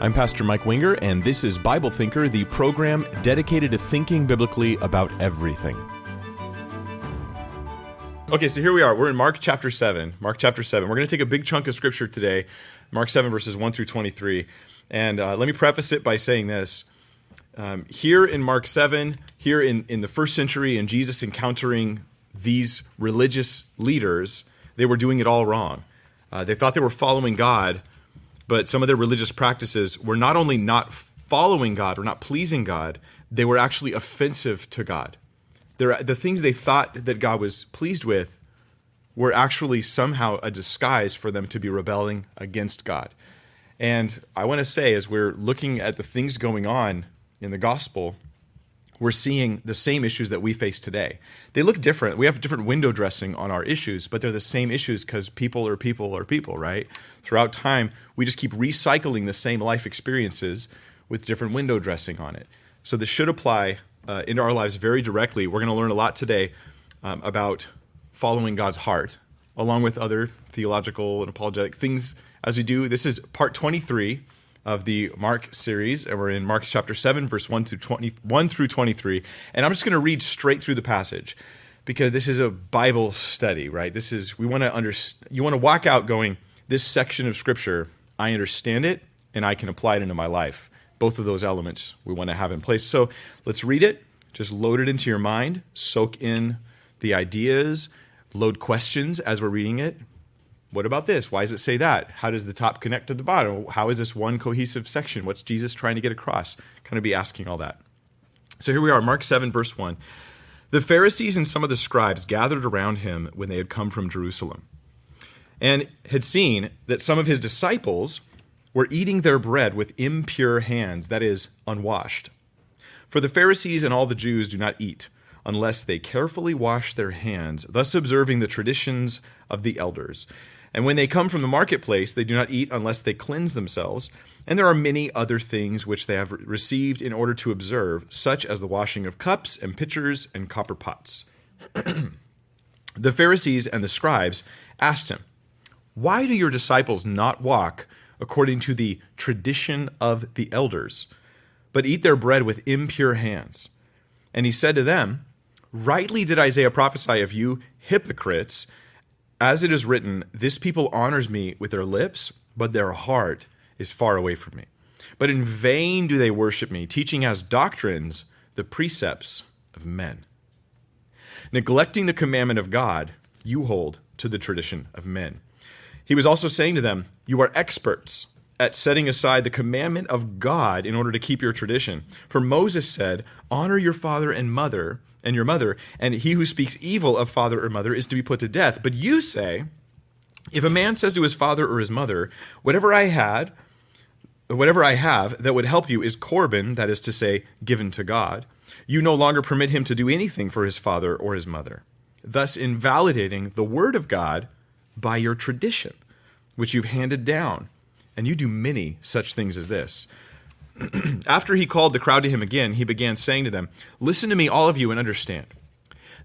I'm Pastor Mike Winger, and this is Bible Thinker, the program dedicated to thinking biblically about everything. Okay, so here we are. We're in Mark chapter 7. Mark chapter 7. We're going to take a big chunk of scripture today, Mark 7, verses 1 through 23. And uh, let me preface it by saying this. Um, here in Mark 7, here in, in the first century, and Jesus encountering these religious leaders, they were doing it all wrong. Uh, they thought they were following God, but some of their religious practices were not only not following God or not pleasing God, they were actually offensive to God. They're, the things they thought that God was pleased with were actually somehow a disguise for them to be rebelling against God. And I want to say, as we're looking at the things going on in the gospel, we're seeing the same issues that we face today. They look different. We have different window dressing on our issues, but they're the same issues because people are people are people, right? Throughout time, we just keep recycling the same life experiences with different window dressing on it. So this should apply uh, into our lives very directly. We're going to learn a lot today um, about following God's heart, along with other theological and apologetic things as we do. This is part 23 of the Mark series, and we're in Mark chapter 7, verse 1 through 21 through 23. And I'm just going to read straight through the passage because this is a Bible study, right? This is, we want to understand, you want to walk out going, this section of scripture, I understand it and I can apply it into my life. Both of those elements we want to have in place. So let's read it, just load it into your mind, soak in the ideas, load questions as we're reading it, what about this? Why does it say that? How does the top connect to the bottom? How is this one cohesive section? What's Jesus trying to get across? Kind of be asking all that. So here we are, Mark 7, verse 1. The Pharisees and some of the scribes gathered around him when they had come from Jerusalem and had seen that some of his disciples were eating their bread with impure hands, that is, unwashed. For the Pharisees and all the Jews do not eat unless they carefully wash their hands, thus observing the traditions of the elders. And when they come from the marketplace, they do not eat unless they cleanse themselves. And there are many other things which they have received in order to observe, such as the washing of cups and pitchers and copper pots. the Pharisees and the scribes asked him, Why do your disciples not walk according to the tradition of the elders, but eat their bread with impure hands? And he said to them, Rightly did Isaiah prophesy of you, hypocrites as it is written, This people honors me with their lips, but their heart is far away from me. But in vain do they worship me, teaching as doctrines the precepts of men. Neglecting the commandment of God, you hold to the tradition of men. He was also saying to them, You are experts at setting aside the commandment of God in order to keep your tradition. For Moses said, Honor your father and mother and your mother, and he who speaks evil of father or mother is to be put to death. But you say, if a man says to his father or his mother, Whatever I had, whatever I have that would help you is Corban, that is to say, given to God, you no longer permit him to do anything for his father or his mother, thus invalidating the word of God by your tradition, which you've handed down. And you do many such things as this. After he called the crowd to him again, he began saying to them, Listen to me, all of you, and understand.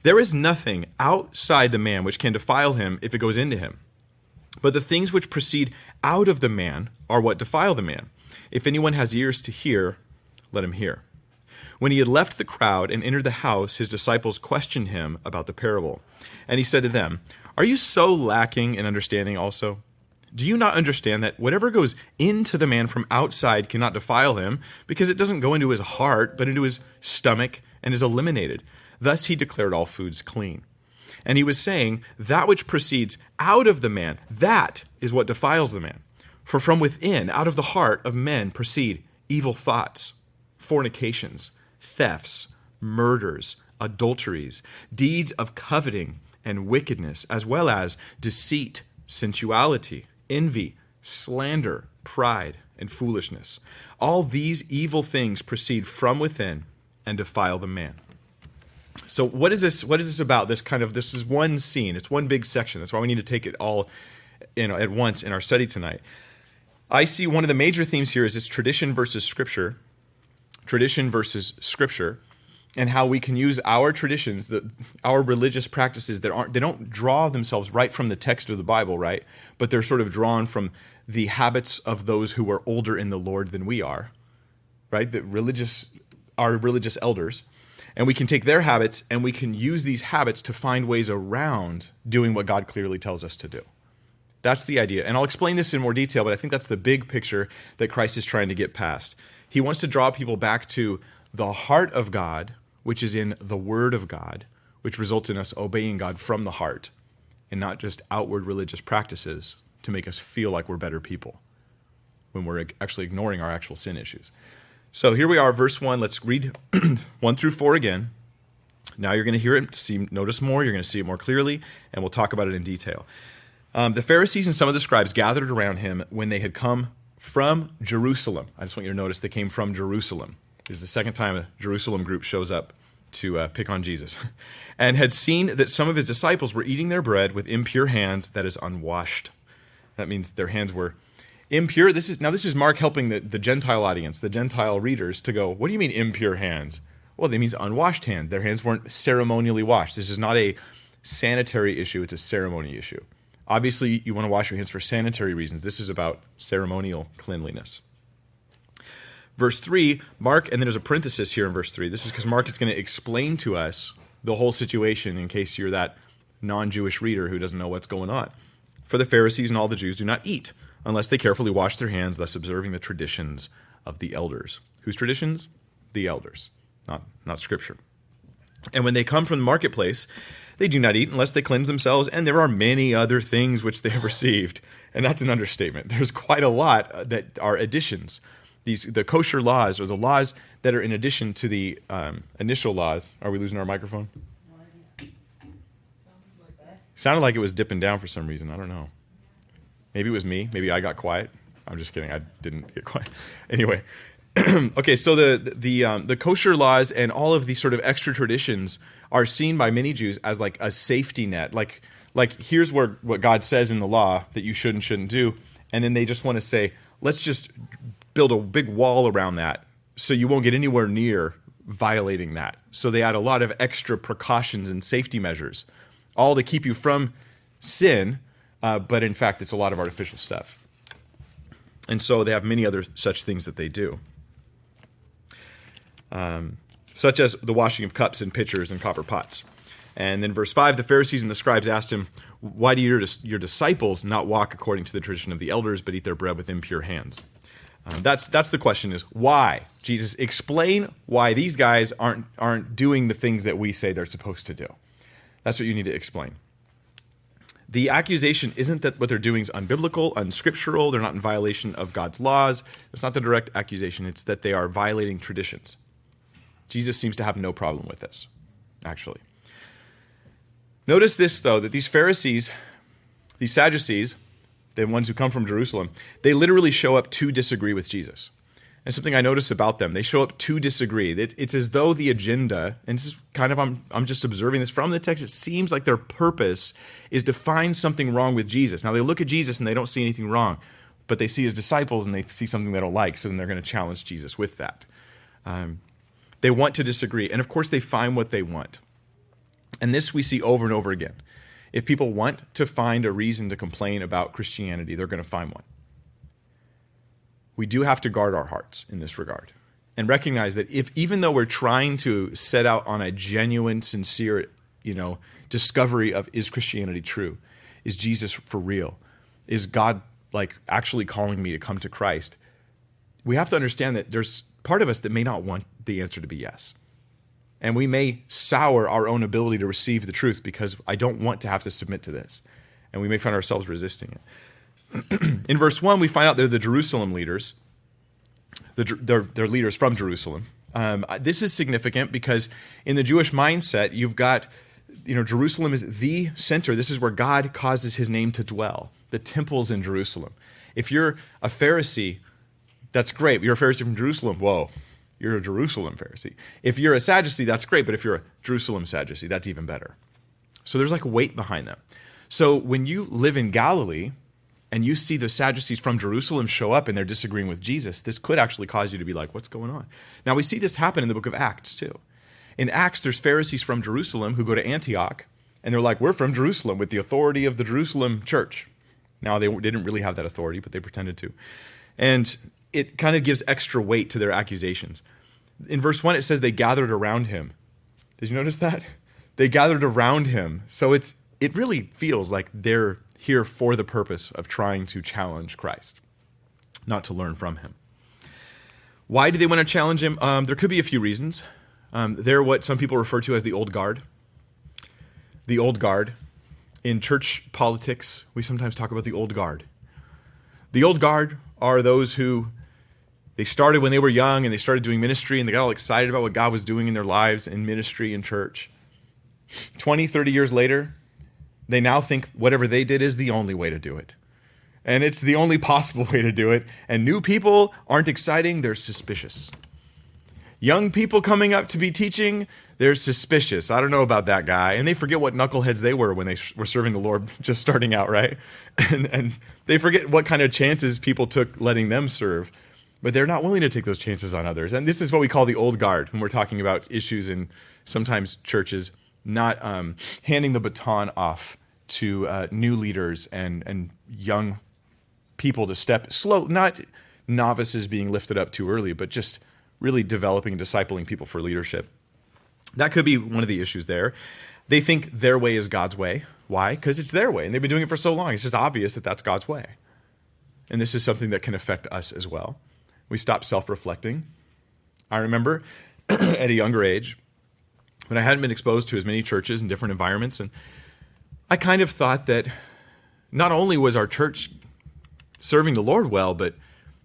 There is nothing outside the man which can defile him if it goes into him. But the things which proceed out of the man are what defile the man. If anyone has ears to hear, let him hear. When he had left the crowd and entered the house, his disciples questioned him about the parable. And he said to them, Are you so lacking in understanding also? Do you not understand that whatever goes into the man from outside cannot defile him, because it doesn't go into his heart, but into his stomach and is eliminated? Thus he declared all foods clean. And he was saying, That which proceeds out of the man, that is what defiles the man. For from within, out of the heart of men, proceed evil thoughts, fornications, thefts, murders, adulteries, deeds of coveting and wickedness, as well as deceit, sensuality envy, slander, pride, and foolishness. All these evil things proceed from within and defile the man. So what is this what is this about? This kind of this is one scene. It's one big section. That's why we need to take it all you know at once in our study tonight. I see one of the major themes here is this tradition versus scripture. Tradition versus scripture and how we can use our traditions, the, our religious practices that aren't they don't draw themselves right from the text of the Bible, right? But they're sort of drawn from the habits of those who are older in the Lord than we are, right? The religious, our religious elders. And we can take their habits and we can use these habits to find ways around doing what God clearly tells us to do. That's the idea. And I'll explain this in more detail, but I think that's the big picture that Christ is trying to get past. He wants to draw people back to the heart of God, which is in the Word of God, which results in us obeying God from the heart and not just outward religious practices to make us feel like we're better people when we're actually ignoring our actual sin issues. So here we are, verse 1. Let's read 1 through 4 again. Now you're going to hear it, see, notice more, you're going to see it more clearly, and we'll talk about it in detail. Um, the Pharisees and some of the scribes gathered around him when they had come from Jerusalem. I just want you to notice they came from Jerusalem. This is the second time a Jerusalem group shows up to uh, pick on Jesus. and had seen that some of his disciples were eating their bread with impure hands, that is, unwashed. That means their hands were impure. This is now this is Mark helping the, the Gentile audience, the Gentile readers, to go, what do you mean impure hands? Well, that means unwashed hand. Their hands weren't ceremonially washed. This is not a sanitary issue, it's a ceremony issue. Obviously, you want to wash your hands for sanitary reasons. This is about ceremonial cleanliness. Verse 3, Mark, and then there's a parenthesis here in verse 3. This is because Mark is going to explain to us the whole situation in case you're that non Jewish reader who doesn't know what's going on. For the Pharisees and all the Jews do not eat unless they carefully wash their hands, thus observing the traditions of the elders. Whose traditions? The elders, not, not Scripture. And when they come from the marketplace, they do not eat unless they cleanse themselves, and there are many other things which they have received. And that's an understatement. There's quite a lot uh, that are additions. These the kosher laws, or the laws that are in addition to the um, initial laws. Are we losing our microphone? Sounded like it was dipping down for some reason. I don't know. Maybe it was me. Maybe I got quiet. I'm just kidding. I didn't get quiet. Anyway, okay. So the the um, the kosher laws and all of these sort of extra traditions are seen by many Jews as like a safety net. Like like here's where what God says in the law that you should and shouldn't do, and then they just want to say, let's just build a big wall around that so you won't get anywhere near violating that. So they add a lot of extra precautions and safety measures, all to keep you from sin uh, but in fact, it's a lot of artificial stuff. And so they have many other such things that they do, um, such as the washing of cups and pitchers and copper pots. And then verse 5 the Pharisees and the scribes asked him, Why do your, your disciples not walk according to the tradition of the elders, but eat their bread with impure hands? Um, that's, that's the question is why? Jesus, explain why these guys aren't, aren't doing the things that we say they're supposed to do. That's what you need to explain the accusation isn't that what they're doing is unbiblical, unscriptural, they're not in violation of God's laws. It's not the direct accusation, it's that they are violating traditions. Jesus seems to have no problem with this, actually. Notice this, though, that these Pharisees, these Sadducees, the ones who come from Jerusalem, they literally show up to disagree with Jesus and something I notice about them. They show up to disagree. it's as though the agenda, and this is kind of, I'm, I'm just observing this from the text, it seems like their purpose is to find something wrong with Jesus. Now, they look at Jesus and they don't see anything wrong, but they see his disciples and they see something they don't like, so then they're going to challenge Jesus with that. Um, they want to disagree, and of course, they find what they want. And this we see over and over again. If people want to find a reason to complain about Christianity, they're going to find one. We do have to guard our hearts in this regard and recognize that if even though we're trying to set out on a genuine sincere you know discovery of is christianity true? Is jesus for real? Is god like actually calling me to come to christ? We have to understand that there's part of us that may not want the answer to be yes and we may sour our own ability to receive the truth because i don't want to have to submit to this and we may find ourselves resisting it in verse 1, we find out they're the Jerusalem leaders. The, they're, they're leaders from Jerusalem. Um, this is significant because in the Jewish mindset, you've got, you know, Jerusalem is the center. This is where God causes his name to dwell. The temple's in Jerusalem. If you're a Pharisee, that's great. You're a Pharisee from Jerusalem. Whoa, you're a Jerusalem Pharisee. If you're a Sadducee, that's great. But if you're a Jerusalem Sadducee, that's even better. So there's like weight behind them. So when you live in Galilee, and you see the Sadducees from Jerusalem show up and they're disagreeing with Jesus, this could actually cause you to be like, what's going on? Now, we see this happen in the book of Acts, too. In Acts, there's Pharisees from Jerusalem who go to Antioch and they're like, we're from Jerusalem with the authority of the Jerusalem church. Now they didn't really have that authority, but they pretended to. And it kind of gives extra weight to their accusations. In verse 1, it says they gathered around him. Did you notice that? They gathered around him. So it's it really feels like they're here for the purpose of trying to challenge Christ, not to learn from him. Why do they want to challenge him? Um, there could be a few reasons. Um, they're what some people refer to as the old guard. The old guard. In church politics, we sometimes talk about the old guard. The old guard are those who they started when they were young and they started doing ministry and they got all excited about what God was doing in their lives in ministry and church. 20, 30 years later, they now think whatever they did is the only way to do it. And it's the only possible way to do it. And new people aren't exciting, they're suspicious. Young people coming up to be teaching, they're suspicious. I don't know about that guy. And they forget what knuckleheads they were when they were serving the Lord just starting out, right? And, and they forget what kind of chances people took letting them serve. But they're not willing to take those chances on others. And this is what we call the old guard when we're talking about issues in sometimes churches, not um, handing the baton off to uh, new leaders and, and young people to step slow, not novices being lifted up too early, but just really developing and discipling people for leadership. That could be one of the issues there. They think their way is God's way. Why? Because it's their way, and they've been doing it for so long. It's just obvious that that's God's way. And this is something that can affect us as well. We stop self reflecting. I remember at a younger age, when I hadn't been exposed to as many churches and different environments, and I kind of thought that not only was our church serving the Lord well, but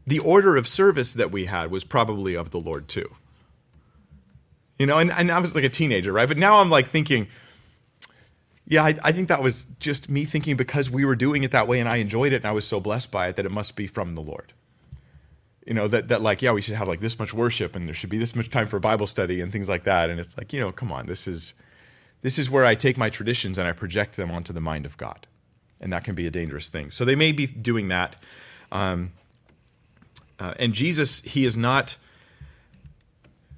the order of service that we had was probably of the Lord too. You know, and, and I was like a teenager, right? But now I'm like thinking, yeah, I, I, think that was just me thinking because we were doing it that way and I enjoyed it and I was so blessed by it that it must be from the Lord. You know, that, that like, yeah, we should have like this much worship and there should be this much time for Bible study and things like that. And it's like, you know, come on, this is this is where I take my traditions and I project them onto the mind of God. And that can be a dangerous thing. So they may be doing that. Um, uh, and Jesus, he is not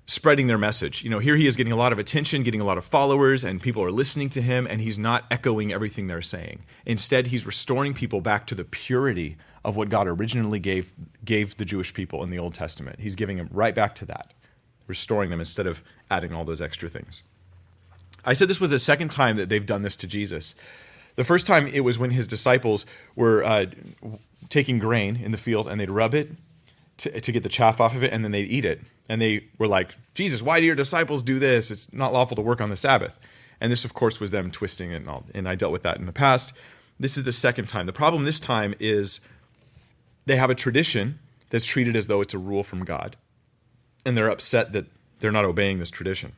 spreading their message. You know, here he is getting a lot of attention, getting a lot of followers, and people are listening to him, and he's not echoing everything they're saying. Instead, he's restoring people back to the purity of what God originally gave gave the Jewish people in the Old Testament. He's giving them right back to that, restoring them instead of adding all those extra things. I said this was the second time that they've done this to Jesus. The first time it was when his disciples were uh, taking grain in the field and they'd rub it to, to get the chaff off of it and then they'd eat it. And they were like, Jesus, why do your disciples do this? It's not lawful to work on the Sabbath. And this, of course, was them twisting it and all. And I dealt with that in the past. This is the second time. The problem this time is they have a tradition that's treated as though it's a rule from God. And they're upset that they're not obeying this tradition.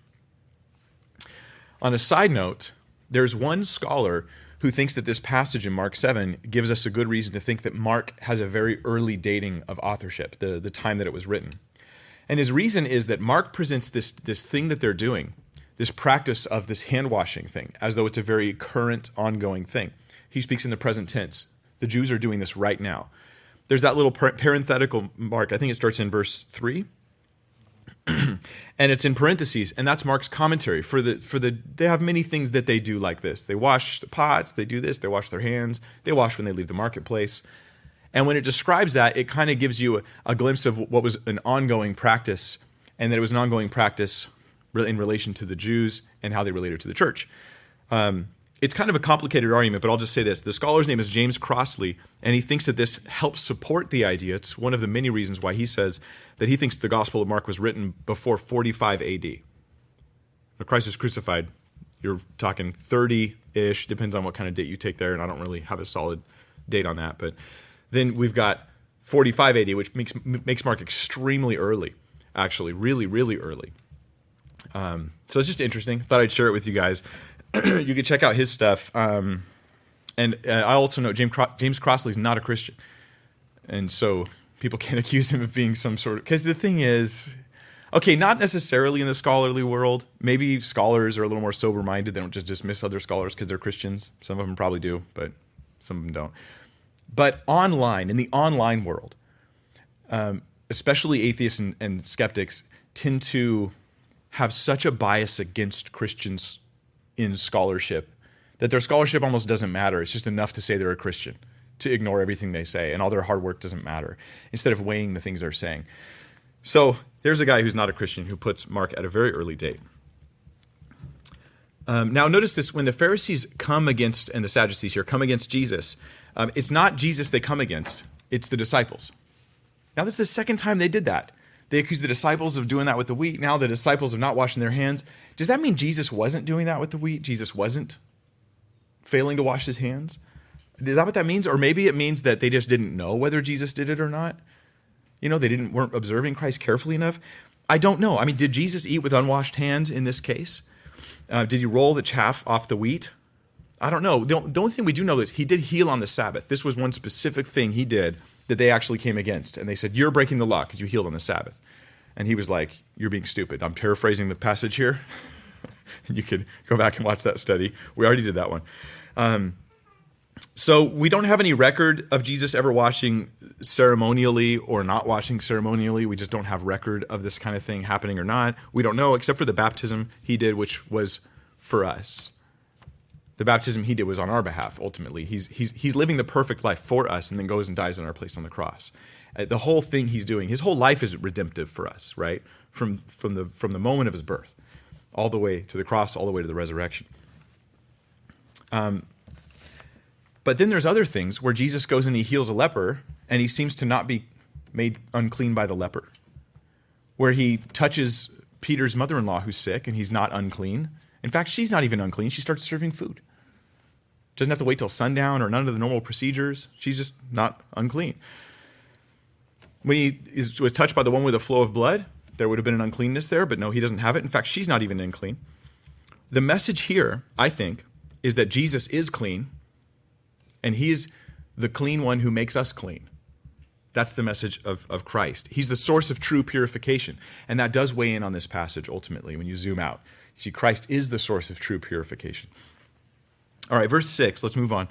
On a side note, there's one scholar who thinks that this passage in Mark 7 gives us a good reason to think that Mark has a very early dating of authorship, the, the time that it was written. And his reason is that Mark presents this, this thing that they're doing, this practice of this hand washing thing, as though it's a very current, ongoing thing. He speaks in the present tense. The Jews are doing this right now. There's that little parenthetical mark, I think it starts in verse 3 and it's in parentheses and that's mark's commentary for the for the they have many things that they do like this. They wash the pots they do this they wash their hands they wash when they leave the marketplace. And when it describes that it kind of gives you a, a glimpse of what was an ongoing practice and that it was an ongoing practice in relation to the jews and how they related to the church. Um, it's kind of a complicated argument, but I'll just say this. The scholar's name is James Crossley, and he thinks that this helps support the idea. It's one of the many reasons why he says that he thinks the Gospel of Mark was written before 45 AD. When Christ was crucified, you're talking 30 ish, depends on what kind of date you take there, and I don't really have a solid date on that. But then we've got 45 AD, which makes, makes Mark extremely early, actually, really, really early. Um, so it's just interesting. Thought I'd share it with you guys. you can check out his stuff. Um, and uh, I also know James Cro- James Crossley's not a Christian, and so people can't accuse him of being some sort of. Because the thing is, okay, not necessarily in the scholarly world. Maybe scholars are a little more sober minded. They don't just dismiss other scholars because they're Christians. Some of them probably do, but some of them don't. But online, in the online world, um, especially atheists and, and skeptics tend to have such a bias against Christians in scholarship that their scholarship almost doesn't matter. It's just enough to say they're a Christian. to ignore everything they say and all their hard work doesn't matter instead of weighing the things they're saying. So there's a guy who's not a Christian who puts Mark at a very early date. Um, now, notice this when the Pharisees come against, and the Sadducees here come against Jesus, um, it's not Jesus they come against, it's the disciples. Now, this is the second time they did that. They accuse the disciples of doing that with the wheat. Now, the disciples of not washing their hands. Does that mean Jesus wasn't doing that with the wheat? Jesus wasn't failing to wash his hands? Is that what that means? Or maybe it means that they just didn't know whether Jesus did it or not. You know, they didn't weren't observing Christ carefully enough. I don't know. I mean, did Jesus eat with unwashed hands in this case? Uh, did he roll the chaff off the wheat? I don't know. The, the only thing we do know is he did heal on the Sabbath. This was one specific thing he did that they actually came against. And they said, You're breaking the law because you healed on the Sabbath. And he was like, You're being stupid. I'm paraphrasing the passage here. you could go back and watch that study. We already did that one. Um, so we don't have any record of Jesus ever washing ceremonially or not washing ceremonially. We just don't have record of this kind of thing happening or not. We don't know, except for the baptism he did, which was for us. The baptism he did was on our behalf. Ultimately, he's he's he's living the perfect life for us, and then goes and dies in our place on the cross. Uh, the whole thing he's doing, his whole life is redemptive for us, right? From from the from the moment of his birth, all the way to the cross, all the way to the resurrection. Um, but then there's other things where Jesus goes and he heals a leper and he seems to not be made unclean by the leper. Where he touches Peter's mother in law who's sick and he's not unclean. In fact, she's not even unclean. She starts serving food. Doesn't have to wait till sundown or none of the normal procedures. She's just not unclean. When he is, was touched by the one with the flow of blood, there would have been an uncleanness there, but no, he doesn't have it. In fact, she's not even unclean. The message here, I think, is that Jesus is clean and he's the clean one who makes us clean. That's the message of, of Christ. He's the source of true purification. And that does weigh in on this passage ultimately when you zoom out. You see, Christ is the source of true purification. All right, verse 6, let's move on.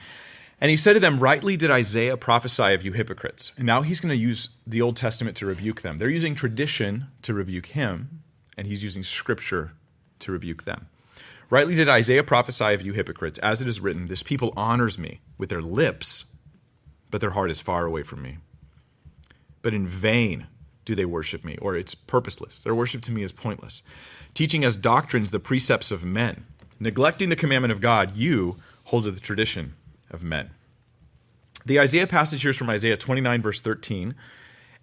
And he said to them, Rightly did Isaiah prophesy of you hypocrites. And now he's going to use the Old Testament to rebuke them. They're using tradition to rebuke him, and he's using scripture to rebuke them. Rightly did Isaiah prophesy of you hypocrites, as it is written, This people honors me with their lips, but their heart is far away from me. But in vain do they worship me, or it's purposeless. Their worship to me is pointless. Teaching as doctrines the precepts of men, neglecting the commandment of God, you hold to the tradition of men. The Isaiah passage here is from Isaiah 29, verse 13.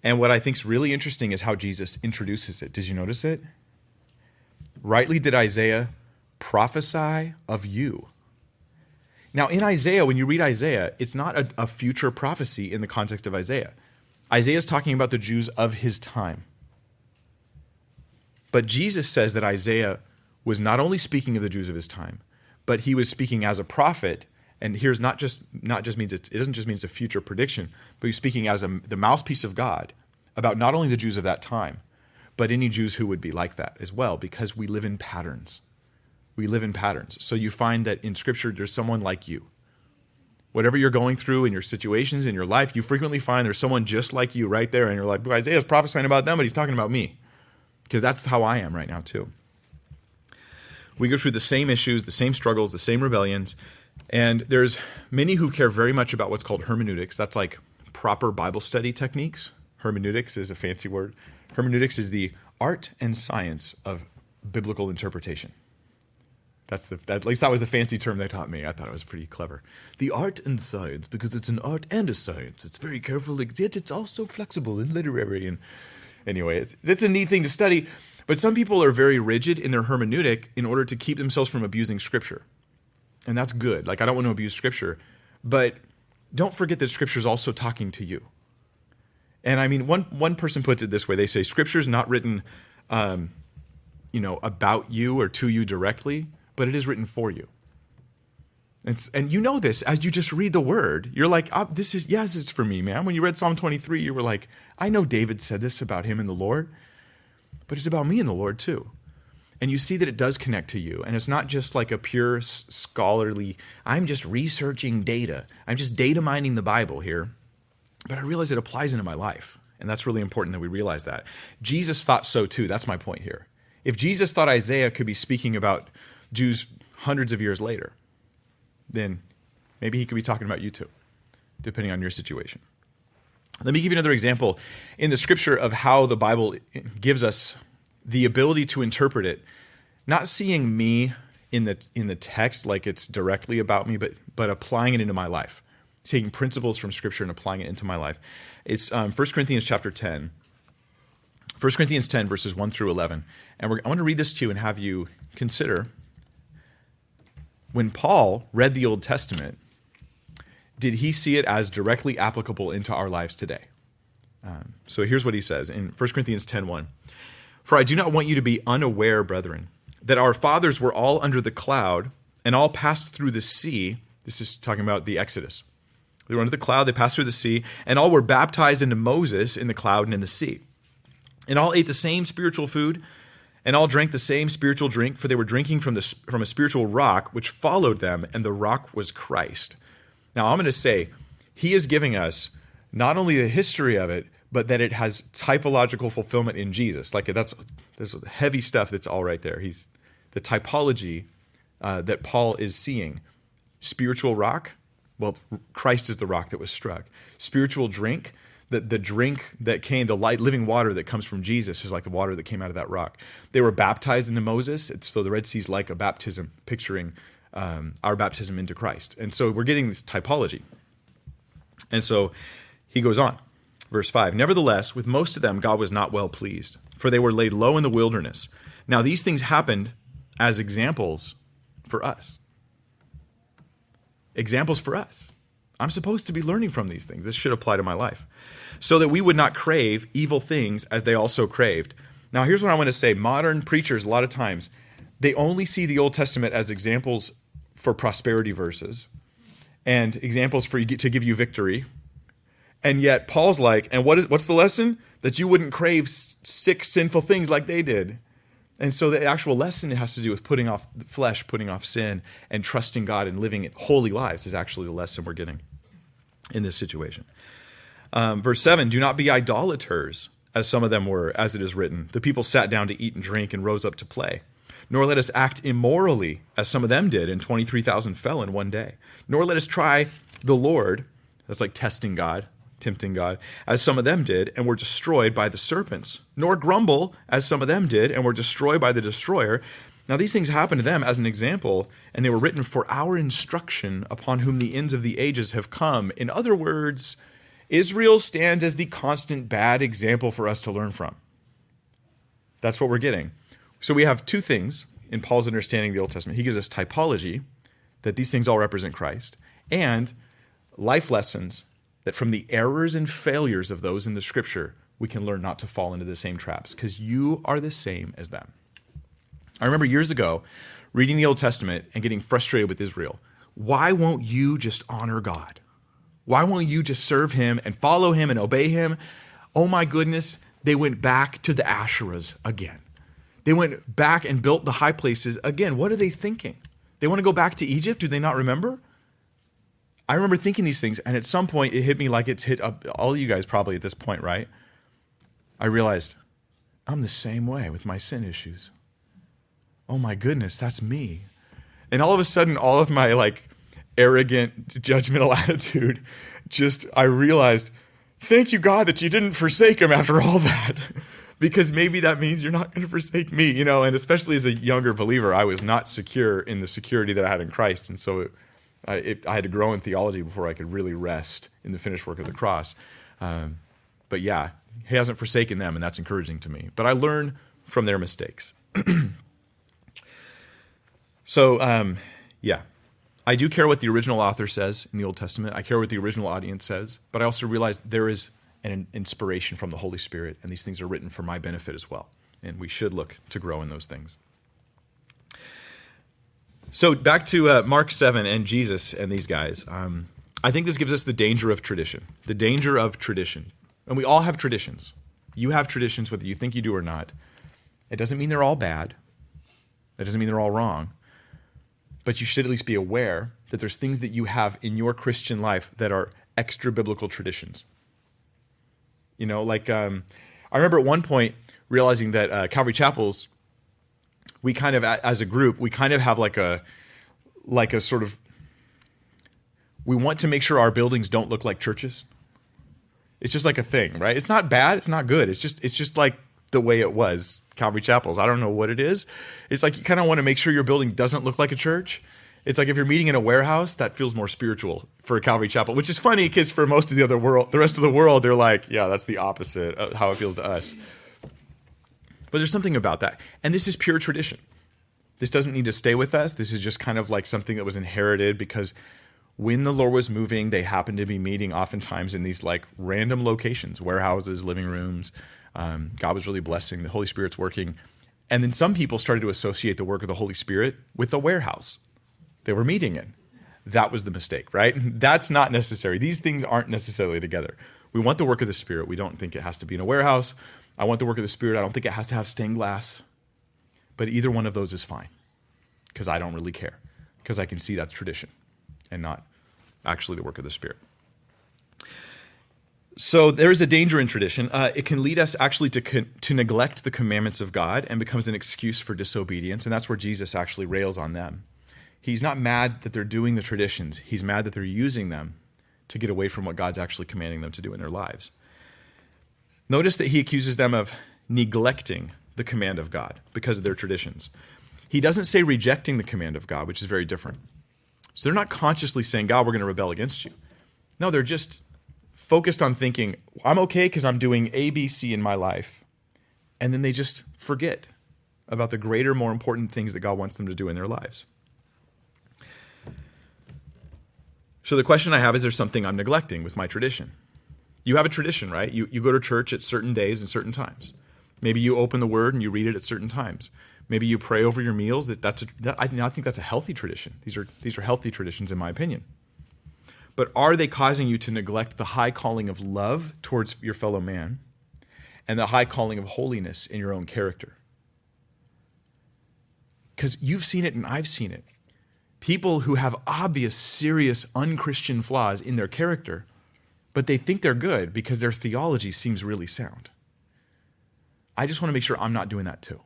And what I think is really interesting is how Jesus introduces it. Did you notice it? Rightly did Isaiah prophesy of you. Now, in Isaiah, when you read Isaiah, it's not a, a future prophecy in the context of Isaiah. Isaiah is talking about the Jews of his time. But Jesus says that Isaiah was not only speaking of the Jews of his time, but he was speaking as a prophet. And here's not just not just means it, it doesn't just mean it's a future prediction, but he's speaking as a, the mouthpiece of God about not only the Jews of that time, but any Jews who would be like that as well, because we live in patterns. We live in patterns. So you find that in Scripture, there's someone like you. Whatever you're going through in your situations in your life, you frequently find there's someone just like you right there, and you're like, Isaiah's prophesying about them, but he's talking about me. Because that's how I am right now, too. We go through the same issues, the same struggles, the same rebellions, and there's many who care very much about what's called hermeneutics. That's like proper Bible study techniques. Hermeneutics is a fancy word. Hermeneutics is the art and science of biblical interpretation. That's the at least that was the fancy term they taught me. I thought it was pretty clever. The art and science, because it's an art and a science. It's very careful, yet it's also flexible and literary. And anyway, it's it's a neat thing to study. But some people are very rigid in their hermeneutic in order to keep themselves from abusing scripture, and that's good. Like I don't want to abuse scripture, but don't forget that scripture is also talking to you. And I mean, one one person puts it this way: they say scripture is not written, um, you know, about you or to you directly but it is written for you. And, and you know this as you just read the word. You're like, oh, this is, yes, it's for me, man. When you read Psalm 23, you were like, I know David said this about him and the Lord, but it's about me and the Lord too. And you see that it does connect to you. And it's not just like a pure scholarly, I'm just researching data. I'm just data mining the Bible here. But I realize it applies into my life. And that's really important that we realize that. Jesus thought so too. That's my point here. If Jesus thought Isaiah could be speaking about Jews hundreds of years later, then maybe he could be talking about you too. depending on your situation. Let me give you another example in the scripture of how the Bible gives us the ability to interpret it, not seeing me in the in the text like it's directly about me, but but applying it into my life, taking principles from scripture and applying it into my life. It's um, 1 Corinthians chapter 10. 1 Corinthians 10, verses 1 through 11. And I want to read this to you and have you consider when Paul read the Old Testament, did he see it as directly applicable into our lives today? Um, so here's what he says in 1 Corinthians 10:1. For I do not want you to be unaware, brethren, that our fathers were all under the cloud and all passed through the sea. This is talking about the Exodus. They were under the cloud, they passed through the sea, and all were baptized into Moses in the cloud and in the sea. And all ate the same spiritual food, and all drank the same spiritual drink, for they were drinking from, the, from a spiritual rock which followed them, and the rock was Christ. Now, I'm going to say, he is giving us not only the history of it, but that it has typological fulfillment in Jesus. Like that's there's heavy stuff that's all right there. He's the typology uh, that Paul is seeing. Spiritual rock, well, Christ is the rock that was struck. Spiritual drink, the, the drink that came, the light living water that comes from Jesus is like the water that came out of that rock. They were baptized into Moses. It's, so the Red Sea is like a baptism, picturing um, our baptism into Christ. And so we're getting this typology. And so he goes on, verse 5 Nevertheless, with most of them, God was not well pleased, for they were laid low in the wilderness. Now, these things happened as examples for us. Examples for us. I'm supposed to be learning from these things. This should apply to my life. So that we would not crave evil things as they also craved. Now, here's what I want to say modern preachers, a lot of times, they only see the Old Testament as examples for prosperity verses and examples for to give you victory. And yet, Paul's like, and what is what's the lesson? That you wouldn't crave six sinful things like they did. And so the actual lesson has to do with putting off the flesh, putting off sin, and trusting God and living holy lives is actually the lesson we're getting in this situation. Um, verse 7 Do not be idolaters, as some of them were, as it is written. The people sat down to eat and drink and rose up to play. Nor let us act immorally, as some of them did, and 23,000 fell in one day. Nor let us try the Lord, that's like testing God, tempting God, as some of them did, and were destroyed by the serpents, nor grumble, as some of them did, and were destroyed by the destroyer. Now, these things happened to them as an example, and they were written for our instruction, upon whom the ends of the ages have come. In other words, Israel stands as the constant bad example for us to learn from. That's what we're getting. So we have two things in Paul's understanding of the Old Testament. He gives us typology, that these things all represent Christ, and life lessons that from the errors and failures of those in the scripture, we can learn not to fall into the same traps because you are the same as them. I remember years ago reading the Old Testament and getting frustrated with Israel. Why won't you just honor God? Why won't you just serve him and follow him and obey him? Oh my goodness, they went back to the Asherahs again. They went back and built the high places again. What are they thinking? They want to go back to Egypt? Do they not remember? I remember thinking these things, and at some point it hit me like it's hit up all you guys probably at this point, right? I realized I'm the same way with my sin issues. Oh my goodness, that's me. And all of a sudden, all of my like arrogant, judgmental attitude just, I realized, thank you, God, that you didn't forsake him after all that. because maybe that means you're not going to forsake me, you know, and especially as a younger believer, I was not secure in the security that I had in Christ. And so it, I, it, I, had to grow in theology before I could really rest in the finished work of the cross. Um, but yeah, he hasn't forsaken them, and that's encouraging to me. But I learn from their mistakes. so, um, yeah, I do care what the original author says in the Old Testament. I care what the original audience says, but I also realize there is an inspiration from the Holy Spirit, and these things are written for my benefit as well. And we should look to grow in those things. So back to uh, Mark 7 and Jesus and these guys. Um, I think this gives us the danger of tradition. The danger of tradition. And we all have traditions. You have traditions, whether you think you do or not. It doesn't mean they're all bad, that doesn't mean they're all wrong. But you should at least be aware that there's things that you have in your Christian life that are extra biblical traditions. You know, like um, I remember at one point realizing that uh, Calvary Chapels we kind of as a group we kind of have like a like a sort of we want to make sure our buildings don't look like churches. It's just like a thing, right? It's not bad, it's not good. It's just it's just like the way it was Calvary Chapels. I don't know what it is. It's like you kind of want to make sure your building doesn't look like a church. It's like if you're meeting in a warehouse, that feels more spiritual for a Calvary Chapel, which is funny because for most of the other world, the rest of the world, they're like, yeah, that's the opposite of how it feels to us. But there's something about that. And this is pure tradition. This doesn't need to stay with us. This is just kind of like something that was inherited because when the Lord was moving, they happened to be meeting oftentimes in these like random locations, warehouses, living rooms. Um, God was really blessing, the Holy Spirit's working. And then some people started to associate the work of the Holy Spirit with the warehouse they were meeting in. That was the mistake, right? That's not necessary. These things aren't necessarily together. We want the work of the Spirit. We don't think it has to be in a warehouse. I want the work of the Spirit. I don't think it has to have stained glass. But either one of those is fine because I don't really care because I can see that's tradition and not actually the work of the Spirit. So there is a danger in tradition. Uh, it can lead us actually to con- to neglect the commandments of God and becomes an excuse for disobedience, and that's where Jesus actually rails on them. He's not mad that they're doing the traditions. He's mad that they're using them to get away from what God's actually commanding them to do in their lives. Notice that he accuses them of neglecting the command of God because of their traditions. He doesn't say rejecting the command of God, which is very different. So they're not consciously saying, God, we're going to rebel against you. No, they're just focused on thinking, I'm okay because I'm doing A, B, C in my life. And then they just forget about the greater, more important things that God wants them to do in their lives. So the question I have is there something I'm neglecting with my tradition? You have a tradition, right? You, you go to church at certain days and certain times. Maybe you open the word and you read it at certain times. Maybe you pray over your meals. That, that's a, that, I, I think that's a healthy tradition. These are, these are healthy traditions, in my opinion. But are they causing you to neglect the high calling of love towards your fellow man and the high calling of holiness in your own character? Because you've seen it and I've seen it. People who have obvious, serious, unchristian flaws in their character, but they think they're good because their theology seems really sound. I just want to make sure I'm not doing that too.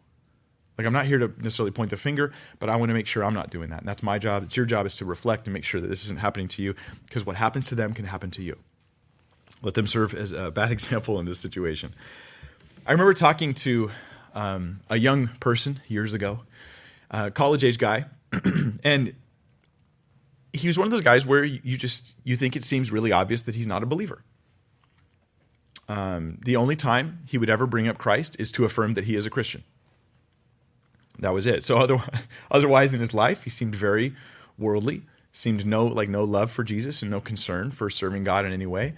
Like, I'm not here to necessarily point the finger, but I want to make sure I'm not doing that. And that's my job. It's your job is to reflect and make sure that this isn't happening to you because what happens to them can happen to you. Let them serve as a bad example in this situation. I remember talking to um, a young person years ago, a college age guy, and he was one of those guys where you just you think it seems really obvious that he's not a believer. Um, the only time he would ever bring up Christ is to affirm that he is a Christian. That was it. So otherwise, otherwise in his life, he seemed very worldly, seemed no like no love for Jesus and no concern for serving God in any way.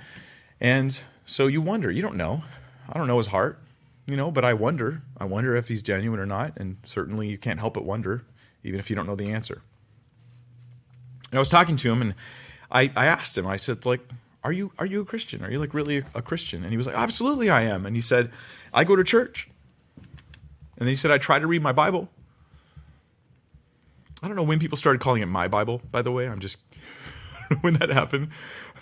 And so you wonder, you don't know. I don't know his heart, you know, but I wonder. I wonder if he's genuine or not. And certainly you can't help but wonder, even if you don't know the answer. And I was talking to him and I, I asked him, I said, like, are you are you a Christian? Are you like really a Christian? And he was like, Absolutely I am. And he said, I go to church. And then he said, I try to read my Bible. I don't know when people started calling it my Bible, by the way. I'm just, when that happened.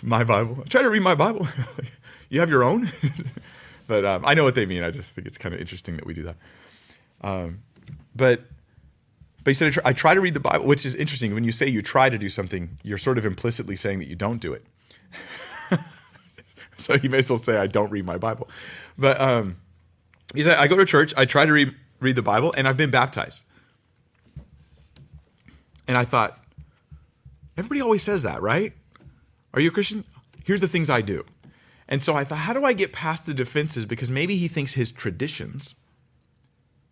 My Bible. I try to read my Bible. you have your own? but um, I know what they mean. I just think it's kind of interesting that we do that. Um, but but he said, I try, to read the Bible, which is interesting. When you say you try to do something, you're sort of implicitly saying that you don't do it. so you may as well say, I don't read my Bible. But um, he said, I go to church, I try to read read the Bible, and I've been baptized. And I thought, everybody always says that, right? Are you a Christian? Here's the things I do. And so I thought, how do I get past the defenses? Because maybe he thinks his traditions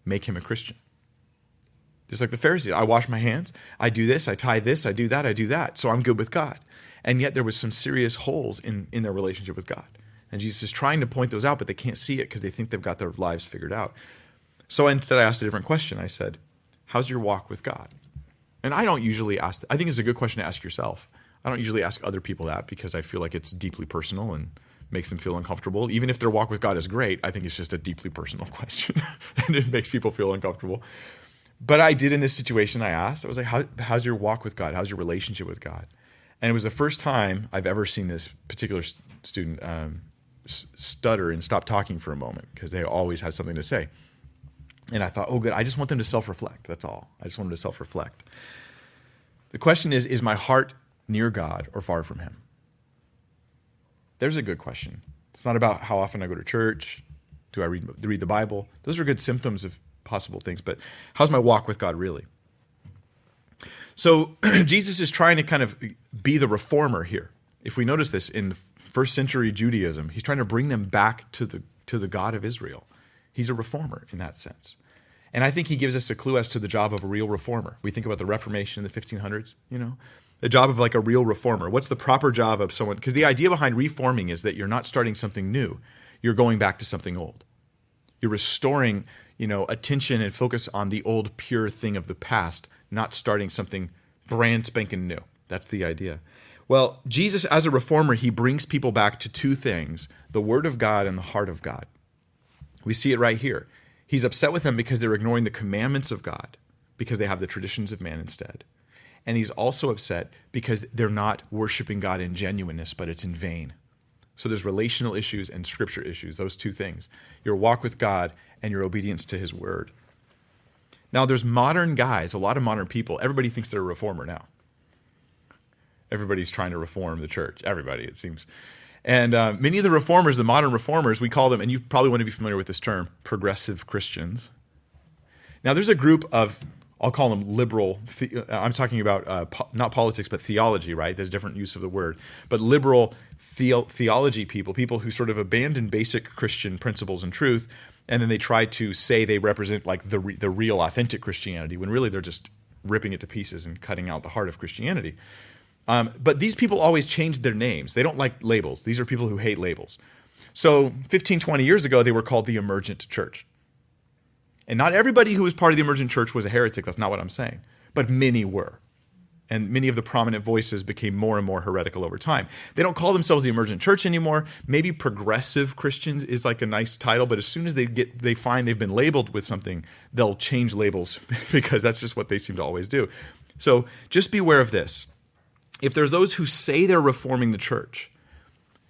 make him a Christian. Just like the Pharisees, I wash my hands, I do this, I tie this, I do that, I do that. So I'm good with God. And yet there was some serious holes in, in their relationship with God. And Jesus is trying to point those out, but they can't see it because they think they've got their lives figured out. So instead, I asked a different question. I said, How's your walk with God? And I don't usually ask, I think it's a good question to ask yourself. I don't usually ask other people that because I feel like it's deeply personal and makes them feel uncomfortable. Even if their walk with God is great, I think it's just a deeply personal question and it makes people feel uncomfortable. But I did in this situation, I asked, I was like, How, How's your walk with God? How's your relationship with God? And it was the first time I've ever seen this particular student um, stutter and stop talking for a moment because they always had something to say. And I thought, oh, good. I just want them to self reflect. That's all. I just want them to self reflect. The question is Is my heart near God or far from Him? There's a good question. It's not about how often I go to church. Do I read, read the Bible? Those are good symptoms of possible things, but how's my walk with God really? So Jesus is trying to kind of be the reformer here. If we notice this in first century Judaism, he's trying to bring them back to the to the God of Israel. He's a reformer in that sense. And I think he gives us a clue as to the job of a real reformer. We think about the Reformation in the 1500s, you know, the job of like a real reformer. What's the proper job of someone? Because the idea behind reforming is that you're not starting something new, you're going back to something old. You're restoring, you know, attention and focus on the old pure thing of the past, not starting something brand spanking new. That's the idea. Well, Jesus, as a reformer, he brings people back to two things the Word of God and the heart of God. We see it right here. He's upset with them because they're ignoring the commandments of God, because they have the traditions of man instead. And he's also upset because they're not worshiping God in genuineness, but it's in vain. So there's relational issues and scripture issues, those two things your walk with God and your obedience to his word. Now, there's modern guys, a lot of modern people, everybody thinks they're a reformer now. Everybody's trying to reform the church. Everybody, it seems. And uh, many of the reformers, the modern reformers, we call them, and you probably want to be familiar with this term, progressive Christians. Now, there's a group of, I'll call them liberal, the, uh, I'm talking about uh, po- not politics, but theology, right? There's different use of the word. But liberal the- theology people, people who sort of abandon basic Christian principles and truth, and then they try to say they represent like the, re- the real, authentic Christianity, when really they're just ripping it to pieces and cutting out the heart of Christianity. Um, but these people always change their names. They don't like labels. These are people who hate labels. So 15, 20 years ago, they were called the emergent church. And not everybody who was part of the emergent church was a heretic. That's not what I'm saying. But many were. And many of the prominent voices became more and more heretical over time. They don't call themselves the emergent church anymore. Maybe progressive Christians is like a nice title, but as soon as they get they find they've been labeled with something, they'll change labels because that's just what they seem to always do. So just beware of this if there's those who say they're reforming the church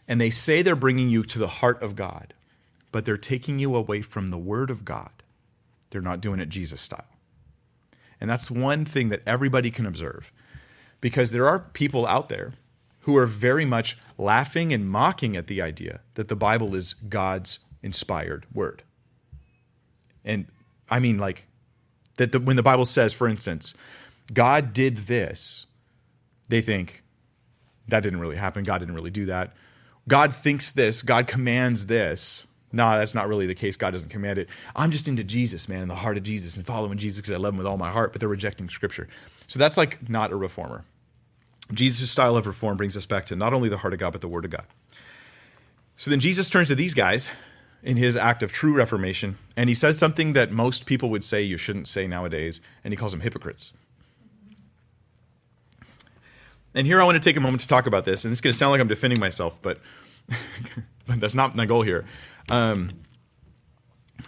and they say they're bringing you to the heart of God, but they're taking you away from the Word of God, they're not doing it Jesus style. And that's one thing that everybody can observe because there are people out there who are very much laughing and mocking at the idea that the Bible is God's inspired word. And I mean, like, that the, when the Bible says, for instance, God did this, they think that didn't really happen. God didn't really do that. God thinks this. God commands this. No, that's not really the case. God doesn't command it. I'm just into Jesus, man, in the heart of Jesus and following Jesus because I love him with all my heart, but they're rejecting scripture. So that's like not a reformer. Jesus' style of reform brings us back to not only the heart of God, but the word of God. So then Jesus turns to these guys in his act of true reformation, and he says something that most people would say you shouldn't say nowadays, and he calls them hypocrites. And here I want to take a moment to talk about this, and it's going to sound like I'm defending myself, but, but that's not my goal here. Um,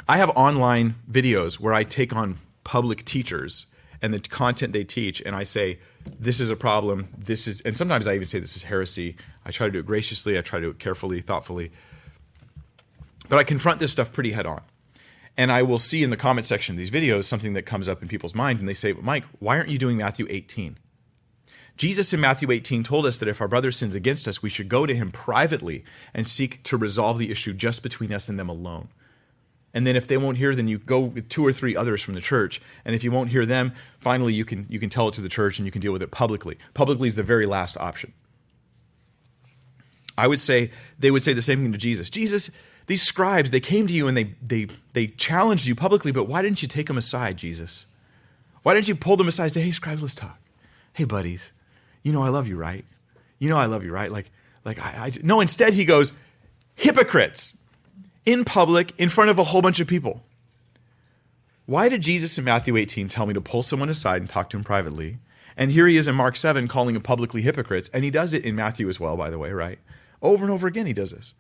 I have online videos where I take on public teachers and the content they teach, and I say, this is a problem. This is, and sometimes I even say this is heresy. I try to do it graciously. I try to do it carefully, thoughtfully. But I confront this stuff pretty head on. And I will see in the comment section of these videos something that comes up in people's mind, and they say, Mike, why aren't you doing Matthew 18? Jesus in Matthew 18 told us that if our brother sins against us, we should go to him privately and seek to resolve the issue just between us and them alone. And then if they won't hear, then you go with two or three others from the church. And if you won't hear them, finally you can you can tell it to the church and you can deal with it publicly. Publicly is the very last option. I would say they would say the same thing to Jesus. Jesus, these scribes, they came to you and they they they challenged you publicly, but why didn't you take them aside, Jesus? Why didn't you pull them aside and say, "Hey, scribes, let's talk. Hey, buddies, you know I love you, right? You know I love you, right? Like, like I, I no. Instead, he goes, hypocrites, in public, in front of a whole bunch of people. Why did Jesus in Matthew 18 tell me to pull someone aside and talk to him privately? And here he is in Mark 7 calling them publicly hypocrites, and he does it in Matthew as well, by the way, right? Over and over again, he does this.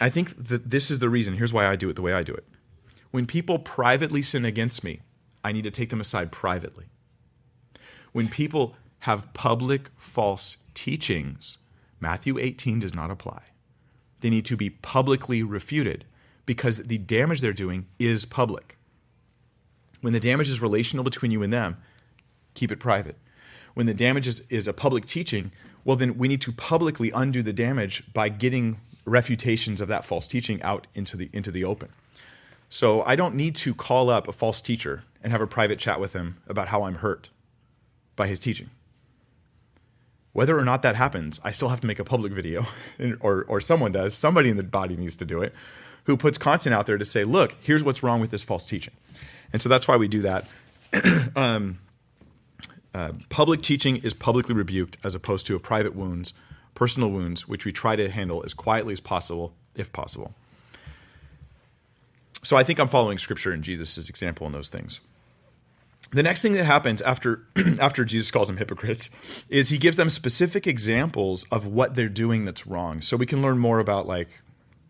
I think that this is the reason. Here's why I do it the way I do it. When people privately sin against me, I need to take them aside privately. When people have public false teachings, Matthew 18 does not apply. They need to be publicly refuted because the damage they're doing is public. When the damage is relational between you and them, keep it private. When the damage is, is a public teaching, well, then we need to publicly undo the damage by getting refutations of that false teaching out into the, into the open. So I don't need to call up a false teacher and have a private chat with him about how I'm hurt by his teaching. Whether or not that happens, I still have to make a public video, or, or someone does, somebody in the body needs to do it, who puts content out there to say, look, here's what's wrong with this false teaching. And so that's why we do that. um, uh, public teaching is publicly rebuked as opposed to a private wounds, personal wounds, which we try to handle as quietly as possible, if possible. So I think I'm following scripture and Jesus' example in those things. The next thing that happens after after Jesus calls them hypocrites is he gives them specific examples of what they're doing that's wrong. So we can learn more about like